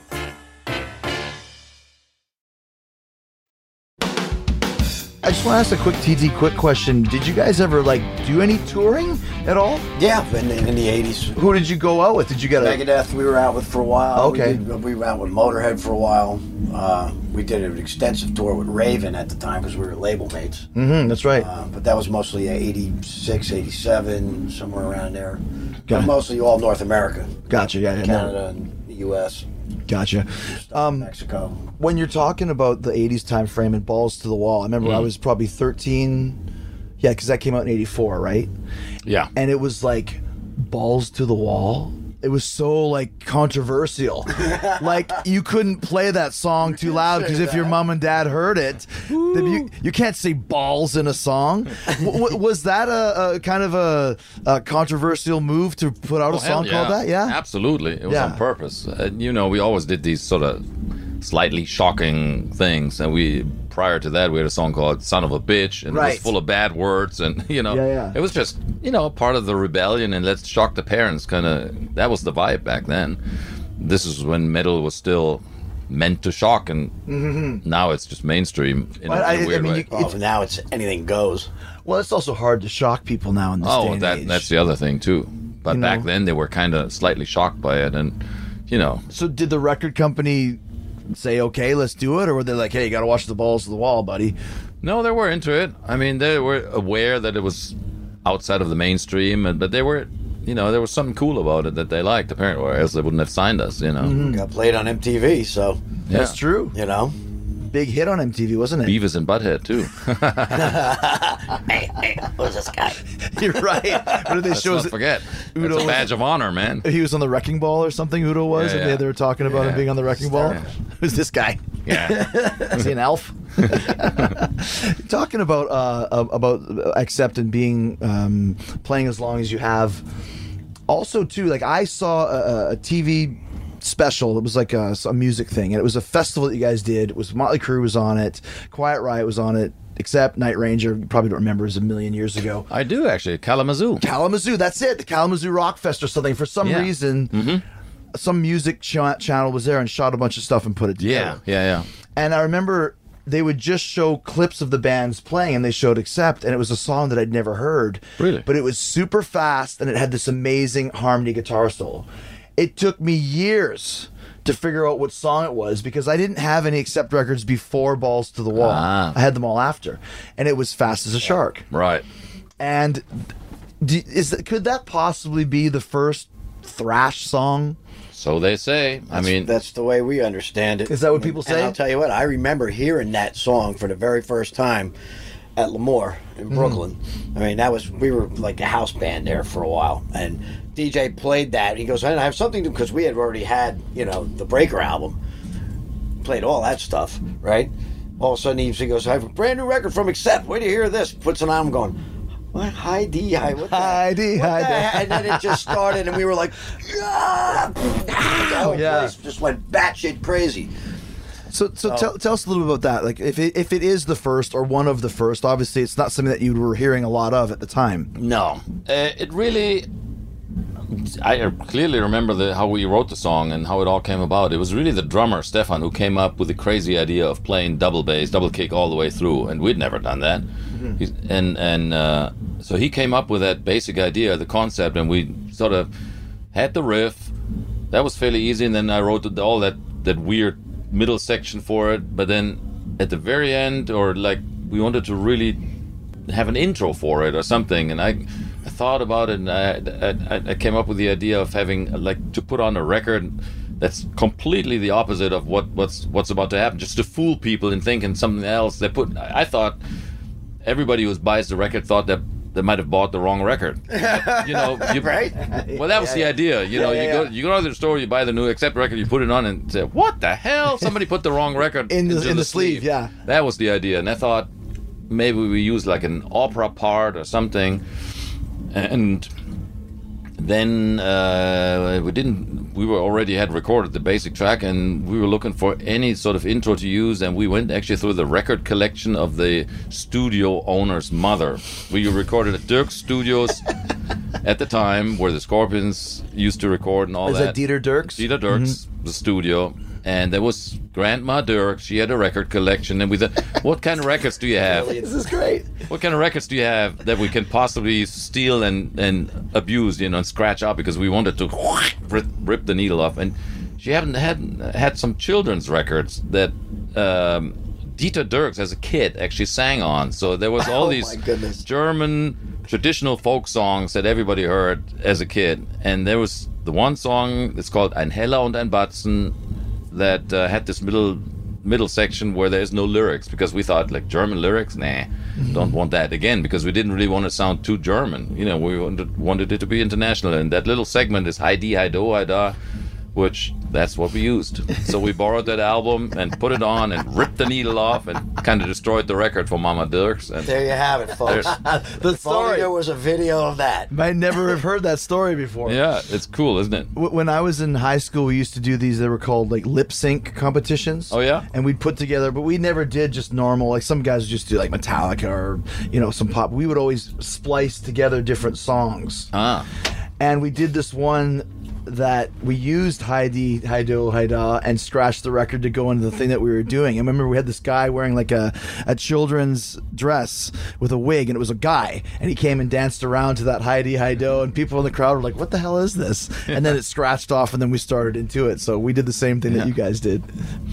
Just want to ask a quick TT quick question. Did you guys ever like do any touring at all? Yeah, in the, in the 80s. Who did you go out with? Did you get a Megadeth, we were out with for a while. Okay. We, did- we were out with Motorhead for a while. Uh, we did an extensive tour with Raven at the time because we were label mates. Mm-hmm, that's right. Uh, but that was mostly 86, 87, somewhere around there. Got But mostly all North America. Gotcha. Yeah, yeah, no. Canada and the U.S., Gotcha. Um, Mexico. when you're talking about the 80s time frame and balls to the wall i remember Mm. i was probably 13 yeah because that came out in 84 right Yeah. and it was like balls to the wall it was so like controversial. Like you couldn't play that song too loud because if your mom and dad heard it then you, you can't say balls in a song. W- w- was that a, a kind of a, a controversial move to put out a Oh, hell song called that? Yeah? Absolutely. It was Yeah. on purpose. Uh, you know, we always did these sort of slightly shocking things. And we, prior to that, we had a song called Son of a Bitch, and it was full of bad words. And, you know, Yeah, yeah. it was just, you know, part of the rebellion and let's shock the parents kind of. That was the vibe back then. This is when metal was still meant to shock, and mm-hmm. now it's just mainstream in, Well, a, I- in a I weird mean, way. you- Oh, now it's anything goes. well it's also hard to shock people now in this oh, day Oh, and that age. that's the other thing too. But You back know? then they were kind of slightly shocked by it, and you know, So did the record company say, "Okay, let's do it," or were they like, "Hey, you got to watch the balls to the wall, buddy"? no, they were into it. I mean, they were aware that it was outside of the mainstream, but they were, you know, there was something cool about it that they liked. Apparently, or else they wouldn't have signed us. You know, Mm-hmm. Got played on MTV, so, Yeah. That's true. you know. Big hit on MTV, wasn't it? Beavis and Butthead too. Hey, hey, who's this guy? You're right. What did they Let's show? not us? forget. Udo It's a badge of honor, man. He was on the Wrecking Ball or something. Udo was, Yeah, and they, they were talking about him being on the Wrecking Ball. Who's this guy? Yeah, Is he an elf? Talking about uh, about accept and being um, playing as long as you have. Also, too, like I saw a, a TV special. It was like a, a music thing, and it was a festival that you guys did. It was Motley Crue was on it, Quiet Riot was on it, Accept Night Ranger. You probably don't remember. It was a million years ago. I do actually. Kalamazoo. Kalamazoo. That's it. The Kalamazoo Rock Fest or something. For some Yeah. reason, mm-hmm. some music ch- channel was there and shot a bunch of stuff and put it Yeah, together. yeah, yeah. And I remember they would just show clips of the bands playing, and they showed "Accept," and it was a song that I'd never heard. Really? But it was super fast, and it had this amazing harmony guitar solo. It took me years to figure out what song it was because I didn't have any Accept records before Balls to the Wall. Ah. I had them all after, and it was Fast as a Shark. Right. And d- is that, could that possibly be the first thrash song So they say. I mean, that's the way we understand it. Is that what people And say? I'll tell you what, I remember hearing that song for the very first time at L'Amour in Mm-hmm. Brooklyn. I mean, that was we were like a house band there for a while, and DJ played that. And he goes, "I have something to," because we had already had you know the Breaker album, played all that stuff, right? All of a sudden he he goes, "I have a brand new record from Accept. Wait to hear this." Puts it on. I'm going. What high D high? What the, High D, what high the And then it just started, and we were like, "Ah!" the whole Yeah. just went batshit crazy. So, so tell, tell us a little bit about that. Like, if it, if it is the first or one of the first, obviously it's not something that you were hearing a lot of at the time. No, uh, it really. I clearly remember the, how we wrote the song and how it all came about. It was really the drummer Stefan who came up with the crazy idea of playing double bass, double kick all the way through, and we'd never done that. He's, and and uh, so he came up with that basic idea, the concept, and we sort of had the riff. That was fairly easy, and then I wrote all that that weird middle section for it. But then at the very end, or like we wanted to really have an intro for it or something and i thought about it and i i, I came up with the idea of having like to put on a record that's completely the opposite of what what's what's about to happen just to fool people and thinking something else they put i thought everybody who buys the record thought that they might have bought the wrong record you know you, Right? well that was the idea you know Yeah, you go yeah. you go to the store you buy the new accept record you put it on and say what the hell somebody put the wrong record In the- in the sleeve, yeah. that was the idea and i thought maybe we use like an opera part or something and then uh, we didn't we were already had recorded the basic track and we were looking for any sort of intro to use and we went actually through the record collection of the studio owner's mother. We recorded at Dirk Studios at the time where the Scorpions used to record and all Is that that. Dieter Dierks? Dieter Dierks, the studio, and there was Grandma Dirk. She had a record collection, and we said, what kind of records do you have? This is great. What kind of records do you have that we can possibly steal and and abuse, you know, and scratch out because we wanted to rip, rip the needle off, and she hadn't had had some children's records that. Um, Dieter Dierks, as a kid, actually sang on. So there was all Oh, these. German traditional folk songs that everybody heard as a kid. And there was the one song that's called Ein Heller und ein Batzen that uh, had this middle middle section where there's no lyrics because we thought like German lyrics, nah, don't want that again because we didn't really want to sound too German. You know, we wanted wanted it to be international. And that little segment is Hi di, hi do, hi da. Which that's what we used. So we borrowed that album and put it on and ripped the needle off and kind of destroyed the record for Mama Dierks. And There you have it, folks. The story. there was a video of that. I never have heard that story before. yeah, it's cool, isn't it? When I was in high school, we used to do these. They were called like lip sync competitions. Oh, yeah? and we'd put together, but we never did just normal. Like some guys would just do like Metallica or you know some pop. We would always splice together different songs. Ah. and we did this one that we used Heidi, Heido, Haida, and scratched the record to go into the thing that we were doing. I remember we had this guy wearing like a, a children's dress with a wig, and it was a guy, and he came and danced around to that Heidi, Heido, and people in the crowd were like, "What the hell is this?" And then it scratched off, and then we started into it. So we did the same thing that you guys did.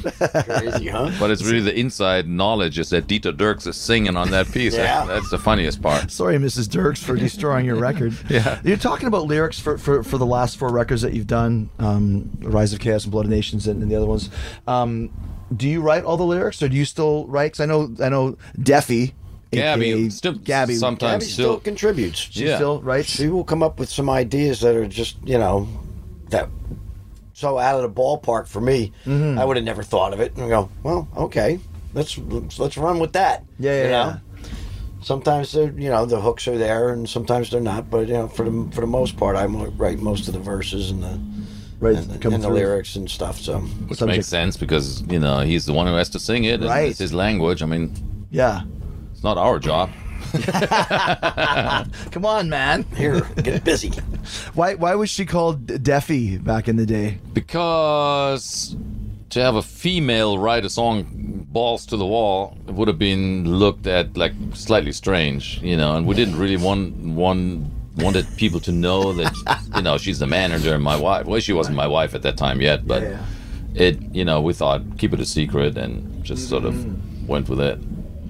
Crazy, huh? But it's really the inside knowledge is that Dieter Dierks is singing on that piece. Yeah. That's the funniest part. Sorry, Mrs. Dierks, for destroying your record. Yeah. You're talking about lyrics for, for, for the last four records that you've done, um, Rise of Chaos and Blood of Nations and, and the other ones. Um, do you write all the lyrics, or do you still write? 'Cause I know, I know, Deaffy, Gaby, aka still Gaby, sometimes Gaby still still. contributes. she Yeah. still writes. She will come up with some ideas that are just, you know, that so out of the ballpark for me. Mm-hmm. I would have never thought of it. And go, well, okay, let's let's, let's run with that. Yeah, yeah, you know? yeah. Sometimes they're, you know, the hooks are there, and sometimes they're not. But you know, for the for the most part, I write most of the verses and the Right, and, the- and the lyrics and stuff. So Which Subject. makes sense because, you know, he's the one who has to sing it. and Right. It's his language. I mean, Yeah. it's not our job. Come on, man. here, get busy. Why why was she called Deaffy back in the day? Because to have a female write a song balls to the wall it would have been looked at like slightly strange, you know, and we didn't really want one wanted people to know that you know she's the manager and my wife. Well, she wasn't my wife at that time yet, but Yeah. it you know we thought keep it a secret and just sort of went with it.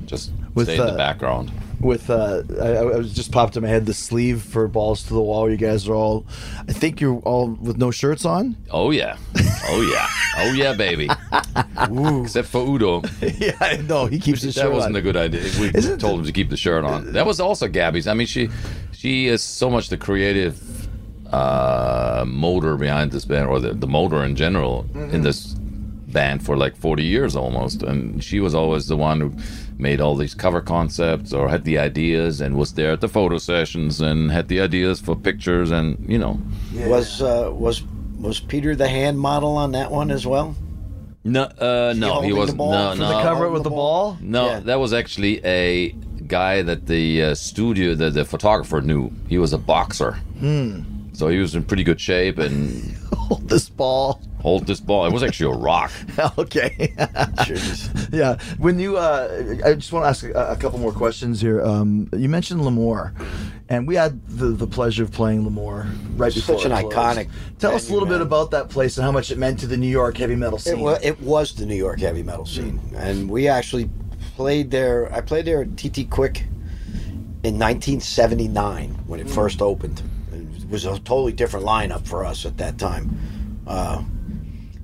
Just With, stay in the uh, background. With uh I, I was just popped in my head the sleeve for balls to the wall you guys are all i think you're all with no shirts on Oh yeah, oh yeah, oh yeah, baby. Except for Udo, yeah no, he keeps his that shirt That wasn't on a good idea. We Isn't told him to keep the shirt on. That was also Gaby's. I mean, she she is so much the creative uh, motor behind this band, or the, the motor in general in this band for like 40 years almost. And she was always the one who made all these cover concepts or had the ideas and was there at the photo sessions and had the ideas for pictures and you know. Was uh, was was Peter the hand model on that one as well? No, uh, no, he holding wasn't. No, no. the cover it with the the ball? ball No, Yeah. that was actually a guy that the uh, studio, the, the photographer knew. He was a boxer. Hmm. So he was in pretty good shape and hold this ball. Hold this ball. It was actually a rock. okay. Yeah. When you uh i just want to ask a, a couple more questions here. Um you mentioned L'Amour, and we had the the pleasure of playing L'Amour right before Such an it iconic tell us a venue, little bit about that place and how much it meant to the new york heavy metal scene. It was, it was the New York heavy metal scene, and we actually played there. I played there at TT Quick in 1979 when it first opened. It was a totally different lineup for us at that time. Uh,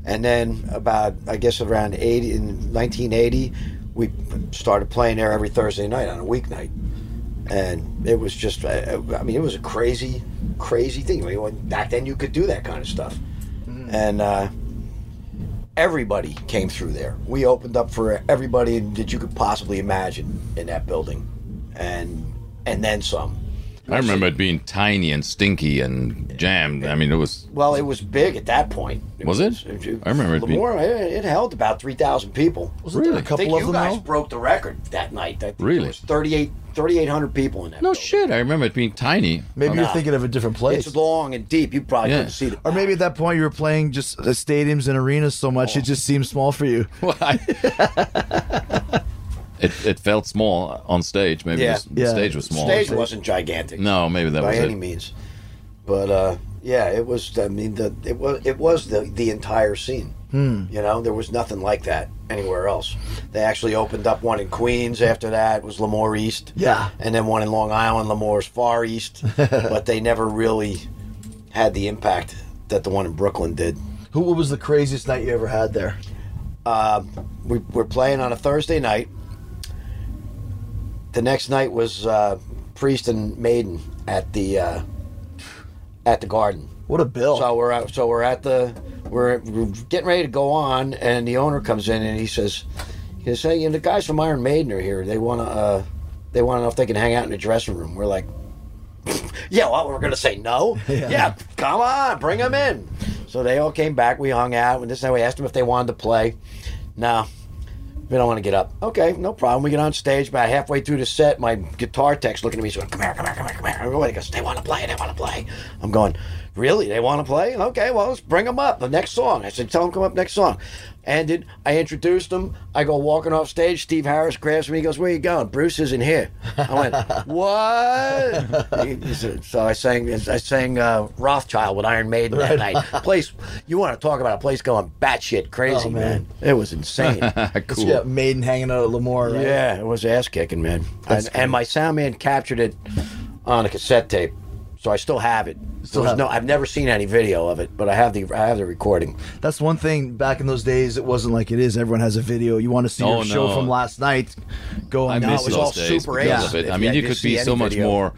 and then about I guess around 80 in 1980, we started playing there every Thursday night on a weeknight, and it was just I I mean it was a crazy, crazy thing. I mean, back then you could do that kind of stuff, and. Uh, everybody came through there. We opened up for everybody that you could possibly imagine in that building, and and then some. I remember it being tiny and stinky and jammed. I mean, it was. Well, it was big at that point. Was it? I remember it being- L'Amour, it, it held about three thousand people. Wasn't there a Really? I think of you them guys though? broke the record that night. I think Really? There was 38 3,800 people in that. No building. shit. I remember it being tiny. maybe Um, you're Nah. thinking of a different place It's long and deep. You probably Yeah. couldn't see the. or maybe at that point you were playing just uh, stadiums and arenas so much it just seemed small for you Well, I- it, it felt small on stage. Maybe Yeah. the, the Yeah. stage was small. stage wasn't gigantic. No, maybe that was by was any it. means. But uh, yeah, it was. I mean, the it was it was the the entire scene. Hmm. You know, there was nothing like that anywhere else. They actually opened up one in Queens. After that it was L'Amour East. Yeah. and then one in Long Island, L'Amour's Far East. but they never really had the impact that the one in Brooklyn did. who what was the craziest night you ever had there we were playing on a Thursday night. The next night was uh, Priest and Maiden at the uh, at the Garden. what a bill So we're at, so we're at the we're, we're getting ready to go on, and the owner comes in and he says, he says, "Hey, you know, the guys from Iron Maiden are here. They want to uh, they want to know if they can hang out in the dressing room." We're like, "Yeah, well, we're gonna say no. yeah. come on, bring them in." So they all came back. We hung out, and this time we asked them if they wanted to play. No, we don't want to get up. Okay, no problem. We get on stage. About halfway through the set, my guitar tech's looking at me, saying, "Come here, come here, come here, come here." Everybody goes, "They want to play. They want to play." I'm going, "Really? They want to play? Okay, well, let's bring them up. The next song." I said, "Tell them come up next song." And Ended. I introduced them. I go walking off stage. Steve Harris grabs me. He goes, "Where you going?" Bruce isn't here. I went, "What?" He- he said- so I sang. I sang uh, Wrathchild with Iron Maiden that night. Place. You want to talk about a place going batshit crazy, Oh, man. man. It was insane. cool. yeah maiden hanging out at L'Amour right Yeah, it was ass kicking, man. And, and my sound man captured it on a cassette tape, so I still have it. Still have no. I've never seen any video of it, but I have the I have the recording. That's one thing. Back in those days, it wasn't like it is. Everyone has a video. You want to see Oh, your show from last night? Go I on. miss it was those all days Super because eight. of it. If I mean, had you could be so much video. more.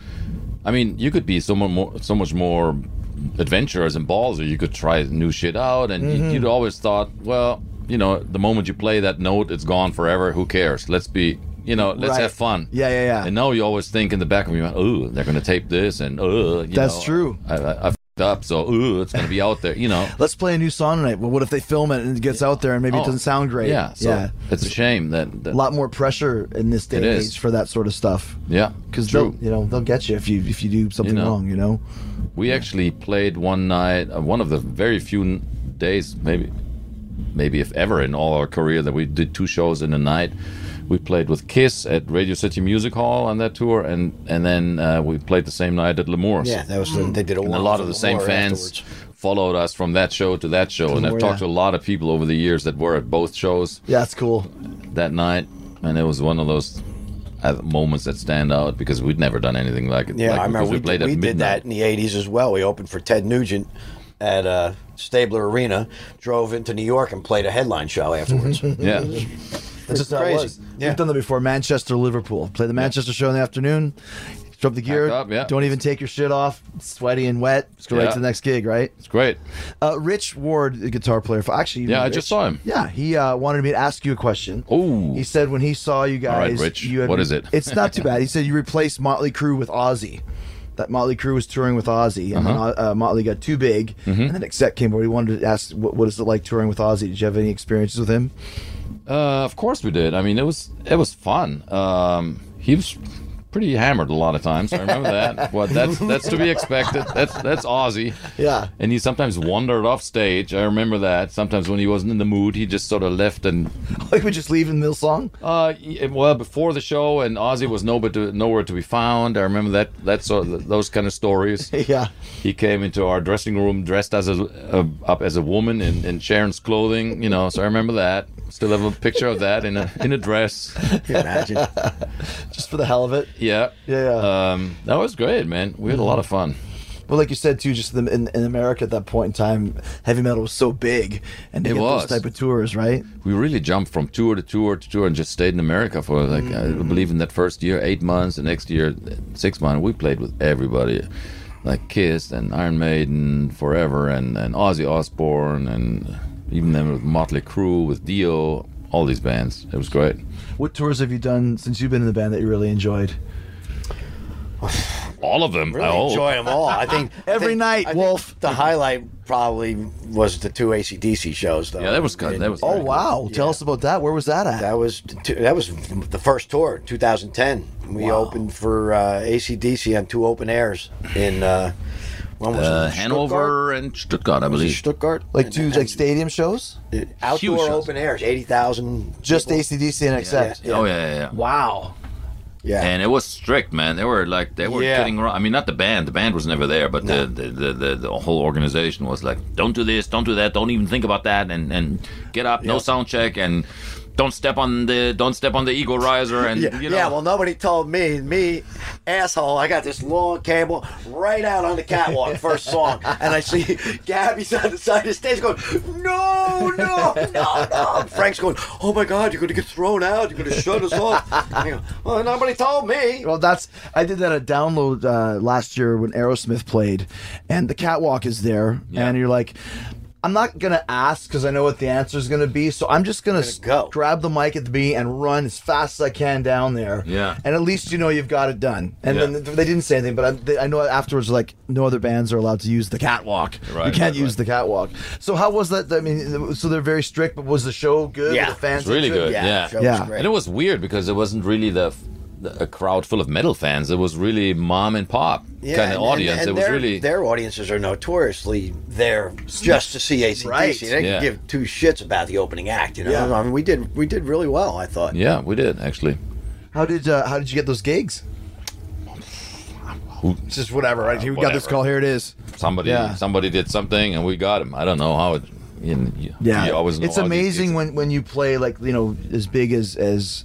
I mean, you could be so much more, so much more adventurous and ballsy. You could try new shit out, and Mm-hmm. you'd always thought, well, you know, the moment you play that note, it's gone forever. Who cares? Let's be, you know, let's Right. have fun. Yeah, yeah, yeah. And now you always think in the back of your mind, oh, they're gonna tape this, and oh, you. That's know, true. I, I, I f***ed up, so oh, it's gonna be out there. You know. Let's play a new song tonight. Well, what if they film it and it gets out there and maybe it Oh, doesn't sound great? Yeah. So yeah. It's a shame that. that A lot more pressure in this day and age for that sort of stuff. yeah. Because you know, they'll get you if you if you do something know. wrong. You know. We actually played one night, uh, one of the very few n- days, maybe, maybe if ever in all our career, that we did two shows in a night. We played with Kiss at Radio City Music Hall on that tour, and and then uh, we played the same night at L'Amour's. Yeah, that was the, they did a, and a lot of the same fans afterwards. followed us from that show to that show, and I've talked yeah. to a lot of people over the years that were at both shows Yeah, that's cool. that night, and it was one of those uh, moments that stand out because we'd never done anything like it. Yeah, like, I remember because we, played did, at we did that in the '80s as well. We opened for Ted Nugent at uh, Stabler Arena, drove into New York, and played a headline show afterwards. Yeah, That's just how it crazy. Yeah. We've done that before. Manchester, Liverpool. Play the Manchester show in the afternoon. Drop the gear. up, yeah. Don't even take your shit off. Sweaty and wet. Just go right to the next gig, right? it's great. Uh, Rich Ward, the guitar player. For, actually, Yeah, I Rich. just saw him. Yeah, he uh, wanted me to ask you a question. Ooh. He said when he saw you guys, right, Rich, you had, what is it? It's not too bad. He said you replaced Motley Crue with Ozzy. That Motley Crue was touring with Ozzy, and Uh-huh. then uh, Motley got too big, Mm-hmm. and then Accept came over. He wanted to ask, what, what is it like touring with Ozzy? Did you have any experiences with him? Uh, of course we did. I mean, it was it was fun. Um, he was pretty hammered a lot of times. I remember that. Well, that's that's to be expected. That's that's Ozzy. Yeah. And he sometimes wandered off stage. I remember that. Sometimes when he wasn't in the mood, he just sort of left and Like we just leave in the song? uh, well, before the show, and Ozzy was nowhere to, nowhere to be found. I remember that that sort of, those kind of stories. yeah. He came into our dressing room dressed as a, uh, up as a woman in, in Sharon's clothing, you know. So I remember that. Still have a picture of that in a in a dress. Imagine? Just for the hell of it. Yeah, Yeah, yeah. Um, that was great, man. We had a lot of fun. Well, like you said too, just in, in America at that point in time, heavy metal was so big, and they It get was. those type of tours, right? We really jumped from tour to tour to tour and just stayed in America for like I believe in that first year eight months. The next year six months. We played with everybody, like Kiss and Iron Maiden, Forever, and and Ozzy Osbourne, and even then with Motley Crue, with Dio, all these bands. It was great. What tours have you done since you've been in the band that you really enjoyed? All of them. Really Oh. enjoy them all. I think I Every think- night, I think Wolf. The highlight probably was the two ACDC shows, though. Yeah, that was good. That was Oh very good. wow! Tell us about that. Where was that at? That was that was the first tour, 2010. We Wow. opened for uh, ACDC on two open airs in uh, when was Uh, it? Hanover and Stuttgart, I believe. Stuttgart? like two like stadium shows? outdoor huge shows. open airs, eighty thousand. Just ACDC and Accept. Yeah. Oh yeah, yeah, yeah. Wow. Yeah, And it was strict, man. They were like they were Yeah. getting around. I mean, not the band. The band was never there, but the, the, the, the the whole organization was like, "Don't do this, don't do that, don't even think about that, and and get up, no sound check, and don't step on the don't step on the eagle riser, and Yeah, you know." yeah, well, nobody told me. Me, asshole, I got this long cable right out on the catwalk, first song. And I see Gaby's on the side of the stage going, no, no, no, no. Frank's going, oh my God, you're going to get thrown out. You're going to shut us off. Go, well, nobody told me. Well, that's I did that at Download uh, last year when Aerosmith played, and the catwalk is there, Yeah. and you're like. I'm not gonna ask because I know what the answer is gonna be, so I'm just gonna, s- go. grab the mic at the beginning and run as fast as I can down there. Yeah. and at least you know you've got it done. And Yeah. then they didn't say anything, but I, they, I know afterwards like no other bands are allowed to use the catwalk. Right, you can't right, use right. the catwalk. So how was that? I mean, so they're very strict, but was the show good? Yeah. The fans It's really into it? good. Yeah. show was Yeah. great. And it was weird because it wasn't really the, the a crowd full of metal fans. It was really mom and pop Yeah, kind and- of audience. and it was really their audiences are notoriously there just to see ACDC. Right. They Yeah. can give two shits about the opening act. You know, Yeah. I mean, we did we did really well. I thought. yeah, we did actually. How did uh, how did you get those gigs? Who- It's just whatever, right? Here we got this call. Here it is. Somebody Yeah. somebody did something and we got him. I don't know how it. You, you, Yeah, you always know it's amazing when when you play like you know as big as as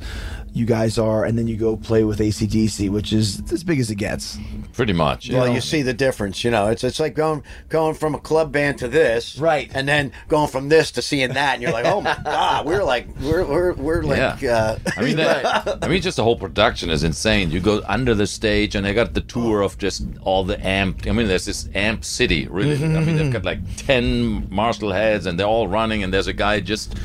you guys are, and then you go play with ACDC, which is as big as it gets. pretty much. Well, know. you see the difference. You know, it's it's like going going from a club band to this, Right. And then going from this to seeing that, and you're like, oh my god, we're like we're we're we're like. Yeah. Uh, I mean, that, I mean, just the whole production is insane. You go under the stage, and they got the tour of just all the amp. I mean, there's this amp city, really. I mean, they've got like ten Marshall heads, and they're all running, and there's a guy just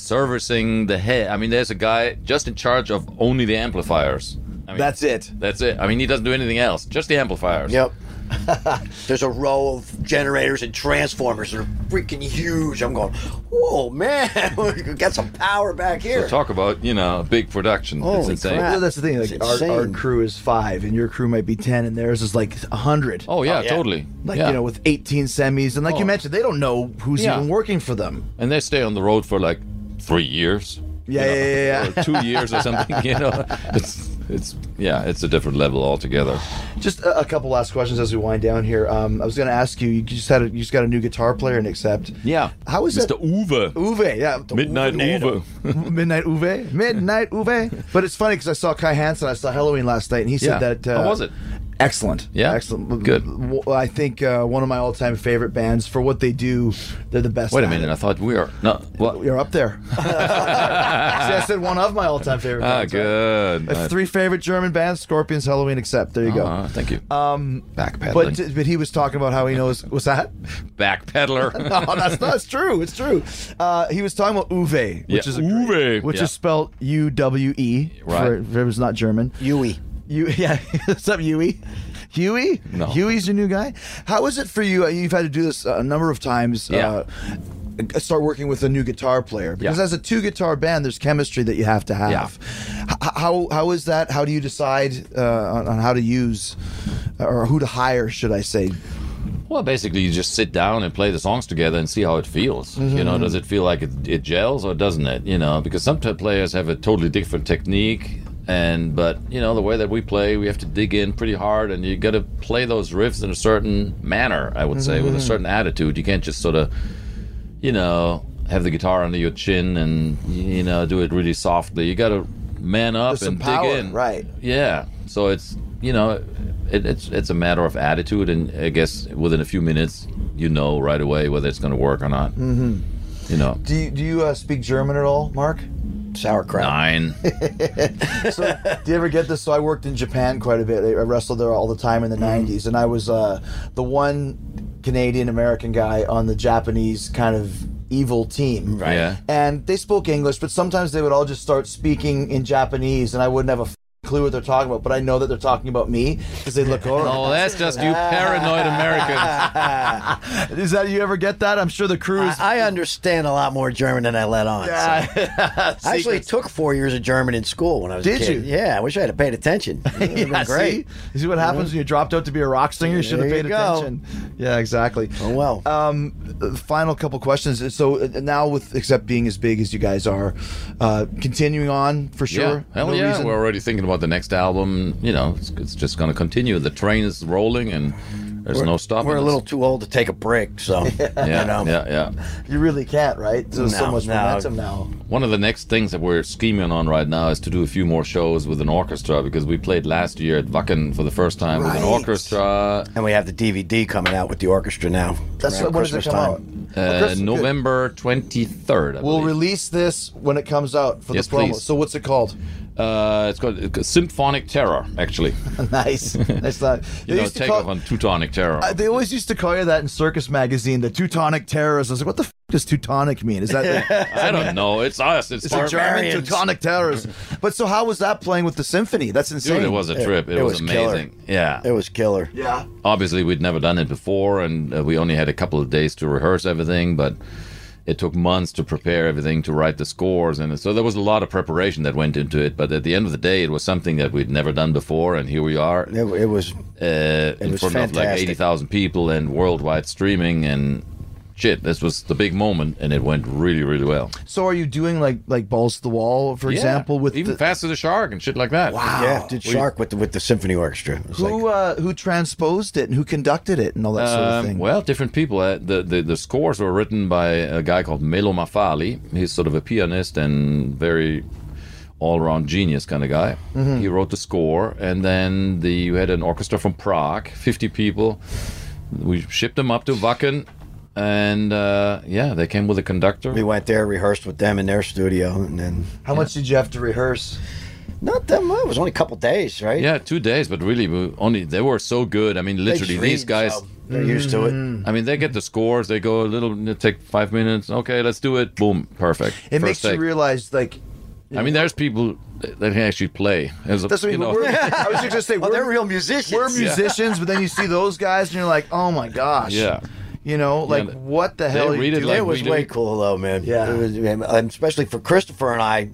servicing the head. I mean, there's a guy just in charge of only the amplifiers. I mean, That's it. that's it. I mean, he doesn't do anything else, just the amplifiers. Yep. There's a row of generators and transformers that are freaking huge. I'm going, whoa, man, we got some power back here. So talk about you know big production. it's insane. crap. Well, that's the thing. Like our, our crew is five, and your crew might be ten, and theirs is like a hundred. Oh yeah, Oh, yeah. totally. like yeah. you know, with eighteen semis, and like you Oh. mentioned, they don't know who's Yeah. even working for them. and they stay on the road for like three years. Yeah, you know, yeah, yeah, yeah. or two years or something. You know, it's it's yeah, it's a different level altogether. Just a, a couple last questions as we wind down here. Um, I was going to ask you. You just had a, you just got a new guitar player and accept. Yeah. How is Mr. that? Uwe? Uwe, yeah, Midnight Uwe. Uwe. Midnight Uwe, Midnight Uwe. But it's funny because I saw Kai Hansen. I saw Helloween last night, and he said Yeah. that. Uh, How was it? Excellent. Yeah? excellent. Good. I think uh, one of my all-time favorite bands for what they do. They're the best. Wait a minute, it. I thought we are no. What? You're up there. See, I said one of my all-time favorite. Ah, bands, right? good. Uh, three favorite German bands: Scorpions, Helloween, Accept. There you go. Ah, thank you. Um, Backpedaling. but but he was talking about how he knows. What's that? Backpedaler. no, that's not. It's true. It's true. Uh, he was talking about Uwe, which Yeah, is a, Uwe. which Yeah. is spelled U W E. Right. For, for it's not German. Yui. You yeah. What's up, Huey? Huey? No. Huey's your new guy. How is it for you? Uh, You've had to do this a number of times. Yeah. Uh, start working with a new guitar player because Yeah. as a two guitar band, there's chemistry that you have to have. Yeah. How how is that? How do you decide uh, on, on how to use or who to hire? Should I say? Well, basically, you just sit down and play the songs together and see how it feels. You know, does it feel like it, it gels or doesn't it? You know, because some t- players have a totally different technique, and but you know the way that we play, we have to dig in pretty hard, and you got to play those riffs in a certain manner. I would say with a certain attitude. You can't just sort of, you know, have the guitar under your chin and you know do it really softly. You got to man up There's and power, dig in. right. Yeah. So it's you know, it, it's it's a matter of attitude, and I guess within a few minutes, you know right away whether it's going to work or not. Mm-hmm. You know, Do you, do you uh, speak German at all, Mark? Sauerkraut. nine. So, do you ever get this? So, I worked in Japan quite a bit. I wrestled there all the time in the Mm-hmm. 90s, and I was uh, the one Canadian American guy on the Japanese kind of evil team. Right. Yeah. And they spoke English, but sometimes they would all just start speaking in Japanese, and I wouldn't have a f- clue what they're talking about. But I know that they're talking about me because they look over. Oh, that's just you paranoid Americans. Is that you ever get that? I'm sure the crew is. I, I understand a lot more German than I let on. so. I actually took four years of German in school when I was Did a kid. you? Yeah, I wish I had paid attention. It Yeah, great. See? You see what happens when you dropped out to be a rock singer? You should have paid you attention. Yeah, exactly. Oh well. Um, final couple questions. So uh, now, with Accept being as big as you guys are, uh, continuing on for sure. Yeah, hell No yeah. reason- We're already thinking about the next album. You know, it's, it's just going to continue. The train is rolling, and there's no stopping. We're a us. little too old to take a break, so Yeah, you know. yeah, yeah. You really can't, right? There's so much no. momentum now. One of the next things that we're scheming on right now is to do a few more shows with an orchestra because we played last year at Wacken for the first time with an orchestra. And we have the DVD coming out with the orchestra now. That's around when does it Christmas come time. out? Uh, Christmas, good. November 23rd. I We'll believe. release this when it comes out for Yes, the promo. please. So what's it called? Uh, it's called uh, Symphonic Terror, actually. nice. That's not. You They know, used to take call- off on Teutonic Terror. Uh, they always used to call you that in Circus Magazine, the Teutonic Terrors. I was like, what the f- does Teutonic mean? Is that the, I don't know. It's us. It's is it German Barbarians. Teutonic Terrors? But so how was that playing with the symphony? That's insane. Dude, it was a trip. It, it was, was killer. amazing. Yeah. It was killer. Yeah. Obviously, we'd never done it before, and uh, we only had a couple of days to rehearse everything, but it took months to prepare everything, to write the scores, and so there was a lot of preparation that went into it. But at the end of the day, it was something that we'd never done before, and here we are It, it was uh, in was front of like 80,000 people and worldwide streaming, and shit, this was the big moment, and it went really, really well. So are you doing like like balls to the wall, for Yeah, example, with even the, faster the shark and shit like that. Wow. yeah, did Shark with the with the symphony orchestra. Who like, uh, who transposed it and who conducted it and all that sort of Um, thing? well, different people. Uh, the, the the scores were written by a guy called Melo Mafali. He's sort of a pianist and very all-around genius kind of guy. Mm-hmm. He wrote the score, and then the you had an orchestra from Prague, 50 people. We shipped them up to Wacken, and uh, yeah, they came with a conductor. we went there, rehearsed with them in their studio, and then How much did you have to rehearse? not that much. It was only a couple days, right? Yeah, two days, but really, we only they were so good. I mean, literally, just these guys. so they're used to it. I mean, they get the scores. They go a little, take five minutes. Okay, let's do it. Boom, perfect. It First makes you realize like I mean, there's people that can actually play. As a, that's what you know, we're, I was just gonna say Oh, we're, they're real musicians. we're musicians, but then you see those guys and you're like, oh my gosh. Yeah. You know, like they- what the hell? are you read it doing? like it was we do. way cool though, man. Yeah. it was, and especially for Christopher and I.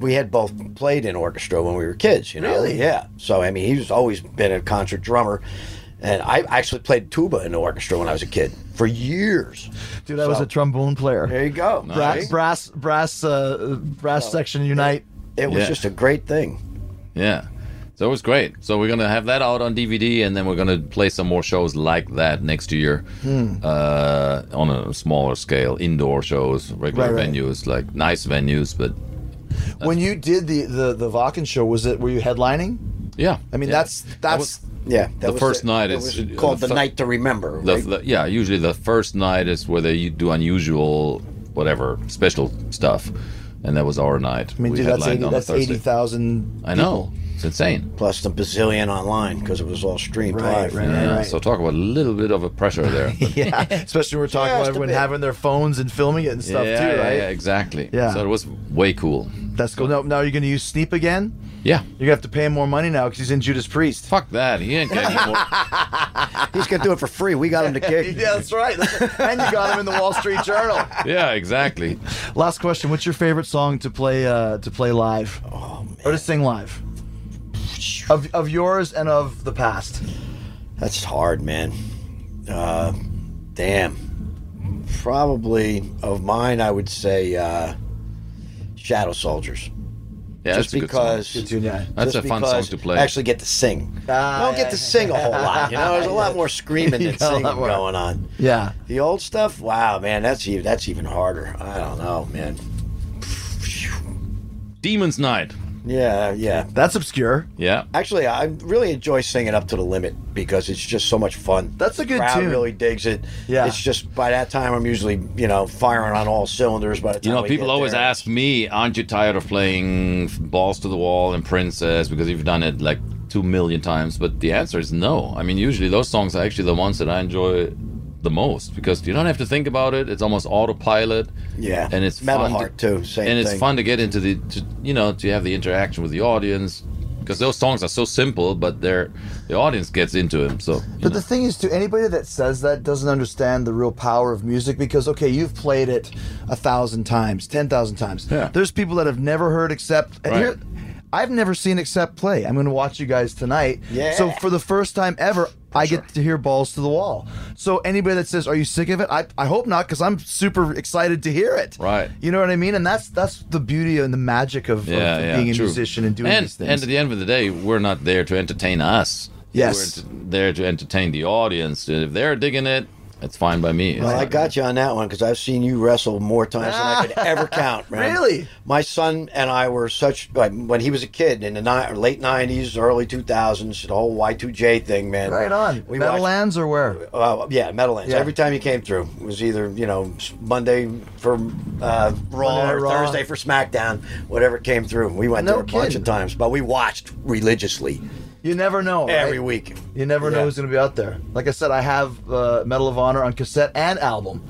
We had both played in orchestra when we were kids. You know, Really? yeah. So I mean, he's always been a concert drummer, and I actually played tuba in the orchestra when I was a kid for years. Dude, I was a trombone player. There you go. Nice. See? brass, brass, uh, brass section unite. It was Yeah. just a great thing. Yeah. So it was great. So we're gonna have that out on DVD, and then we're gonna play some more shows like that next year, Hmm. uh, on a smaller scale, indoor shows, regular Right, right. venues, like nice venues. But When you did the the the Wacken show, was it were you headlining? yeah, I mean, yeah. that's That that's was- Yeah, that The was first night it is- was called the the night to remember. the, right? the- yeah. Usually the first night is where they do unusual, whatever special stuff, and that was our night. I mean, We dude, that's headlined 80, on a that's eighty thousand. I know it's insane. Plus the bazillion online because it was all streamed Right, live. right, Yeah, right. So talk about a little bit of a pressure there. Yeah, especially when we're talking Just about a everyone having their phones and filming it and stuff yeah, too, yeah, right? yeah, exactly. Yeah. So it was way cool. That's cool. Now, now you're going to use Sneap again? Yeah. You're gonna have to pay him more money now because he's in Judas Priest. Fuck that. He ain't getting more. He's gonna do it for free. We got him to kick. yeah, that's right. And you got him in the Wall Street Journal. yeah, exactly. Last question: What's your favorite song to play uh, to play live, or to sing live? Of, of yours and of the past. That's hard, man. Uh, damn. Probably of mine, I would say uh, Shadow Soldiers. Yeah, just that's a good song. because Good tune, yeah. That's a fun song to play. I actually get to sing. Ah, I don't yeah, get to sing a whole lot. You know, there's a lot more screaming You than singing more. going on. Yeah. The old stuff, wow, man, that's even that's even harder. I don't know, man. Demon's Night. Yeah, yeah. That's obscure. Yeah. Actually, I really enjoy singing up to the limit because it's just so much fun. That's a good crowd tune. really digs it. Yeah. it's just by that time I'm usually you know firing on all cylinders. By the time You know, we people always there. ask me, aren't you tired of playing Balls to the Wall and Princess because you've done it like two million times? But the answer is no. I mean, usually those songs are actually the ones that I enjoy the most because you don't have to think about it. It's almost autopilot. Yeah, And it's Metal fun to- too. Same and it's thing. fun to get into the, to, you know, to have the interaction with the audience because those songs are so simple, but they're the audience gets into them. So, But know. the thing is, to anybody that says that doesn't understand the real power of music because, okay, you've played it a thousand times, ten thousand times. Yeah. There's people that have never heard Accept. Right. Here, I've never seen Accept play. I'm going to watch you guys tonight. Yeah. So for the first time ever, I get to hear balls to the wall. So anybody that says, "Are you sick of it?" I, I hope not, because I'm super excited to hear it. Right. You know what I mean? And that's that's the beauty and the magic of, of yeah, yeah, being a true. musician and doing and, these things. And at the end of the day, we're not there to entertain us. Yes. We're there to entertain the audience. If they're digging it, it's fine by me. It's Well, I not- got you on that one because I've seen you wrestle more times than I could ever count. Man. Really? My son and I were such like when he was a kid in the ni- late '90s, early 2000s, the whole Y2J thing, man. right on. We watched- Meadowlands or where? Uh, yeah, Meadowlands. Yeah. Every time he came through, it was either you know Monday for uh, Raw Monday or Raw. Thursday for SmackDown, whatever came through. We went No there a bunch of times, but we watched religiously You never know. right? every week. You never know who's going to be out there. Like I said, I have uh, Metal of Honor on cassette and album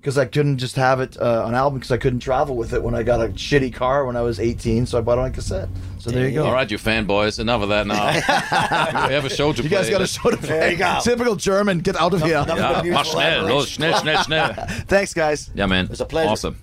because I couldn't just have it uh, on album because I couldn't travel with it when I got a shitty car when I was 18. So I bought it on cassette. So there you go. All right, you fanboys, enough of that now. we have a show to You play. guys got a show to play. There you go. Typical German. Get out of here. Nothing Ja, but mach beautiful schnell, schnell, schnell, schnell. Thanks, guys. Yeah, man. It's a pleasure. Awesome.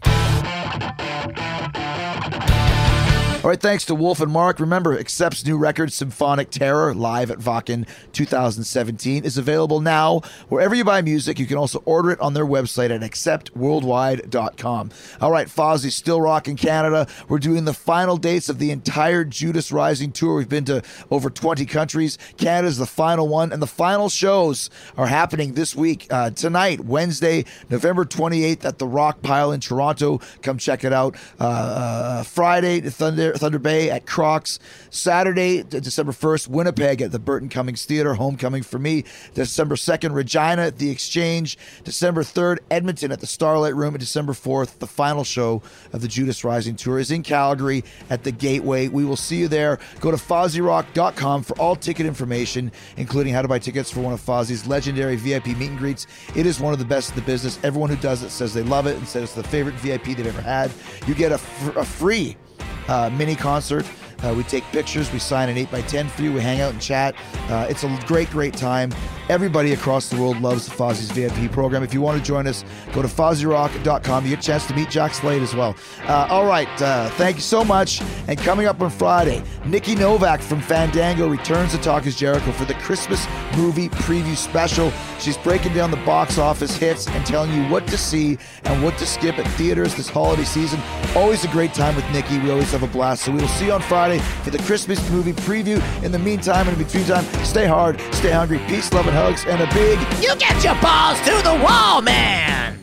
All right, thanks to Wolf and Mark. Remember, Accept's new record, Symphonic Terror, live at Wacken 2017, is available now wherever you buy music. You can also order it on their website at acceptworldwide.com. All right, Fozzy, still rocking Canada. We're doing the final dates of the entire Judas Rising tour. We've been to over 20 countries. Canada's the final one, and the final shows are happening this week. Uh, tonight, Wednesday, November 28th, at the Rock Pile in Toronto. Come check it out. Uh, uh, Friday, Thunder Thunder Bay at Crocs. Saturday, December 1st, Winnipeg at the Burton Cummings Theater. Homecoming for me. December 2nd, Regina at the Exchange. December 3rd, Edmonton at the Starlight Room. And December 4th, the final show of the Judas Rising Tour is in Calgary at the Gateway. We will see you there. Go to FozzyRock.com for all ticket information, including how to buy tickets for one of Fozzy's legendary VIP meet and greets. It is one of the best in the business. Everyone who does it says they love it and says it's the favorite VIP they've ever had. You get a, fr- a free uh, mini concert. Uh, we take pictures, we sign an 8x10 for you, we hang out and chat. Uh, it's a great, great time. Everybody across the world loves the Fozzy's VIP program. If you want to join us, go to FozzyRock.com. You get a chance to meet Jack Slade as well. Uh, all right, uh, thank you so much. And coming up on Friday, Nikki Novak from Fandango returns to Talk is Jericho for the Christmas movie preview special. She's breaking down the box office hits and telling you what to see and what to skip at theaters this holiday season. Always a great time with Nikki. We always have a blast. So we will see you on Friday. Friday for the Christmas movie preview. In the meantime and in between time, stay hard, stay hungry, peace, love, and hugs, and a big You get your balls to the wall, man!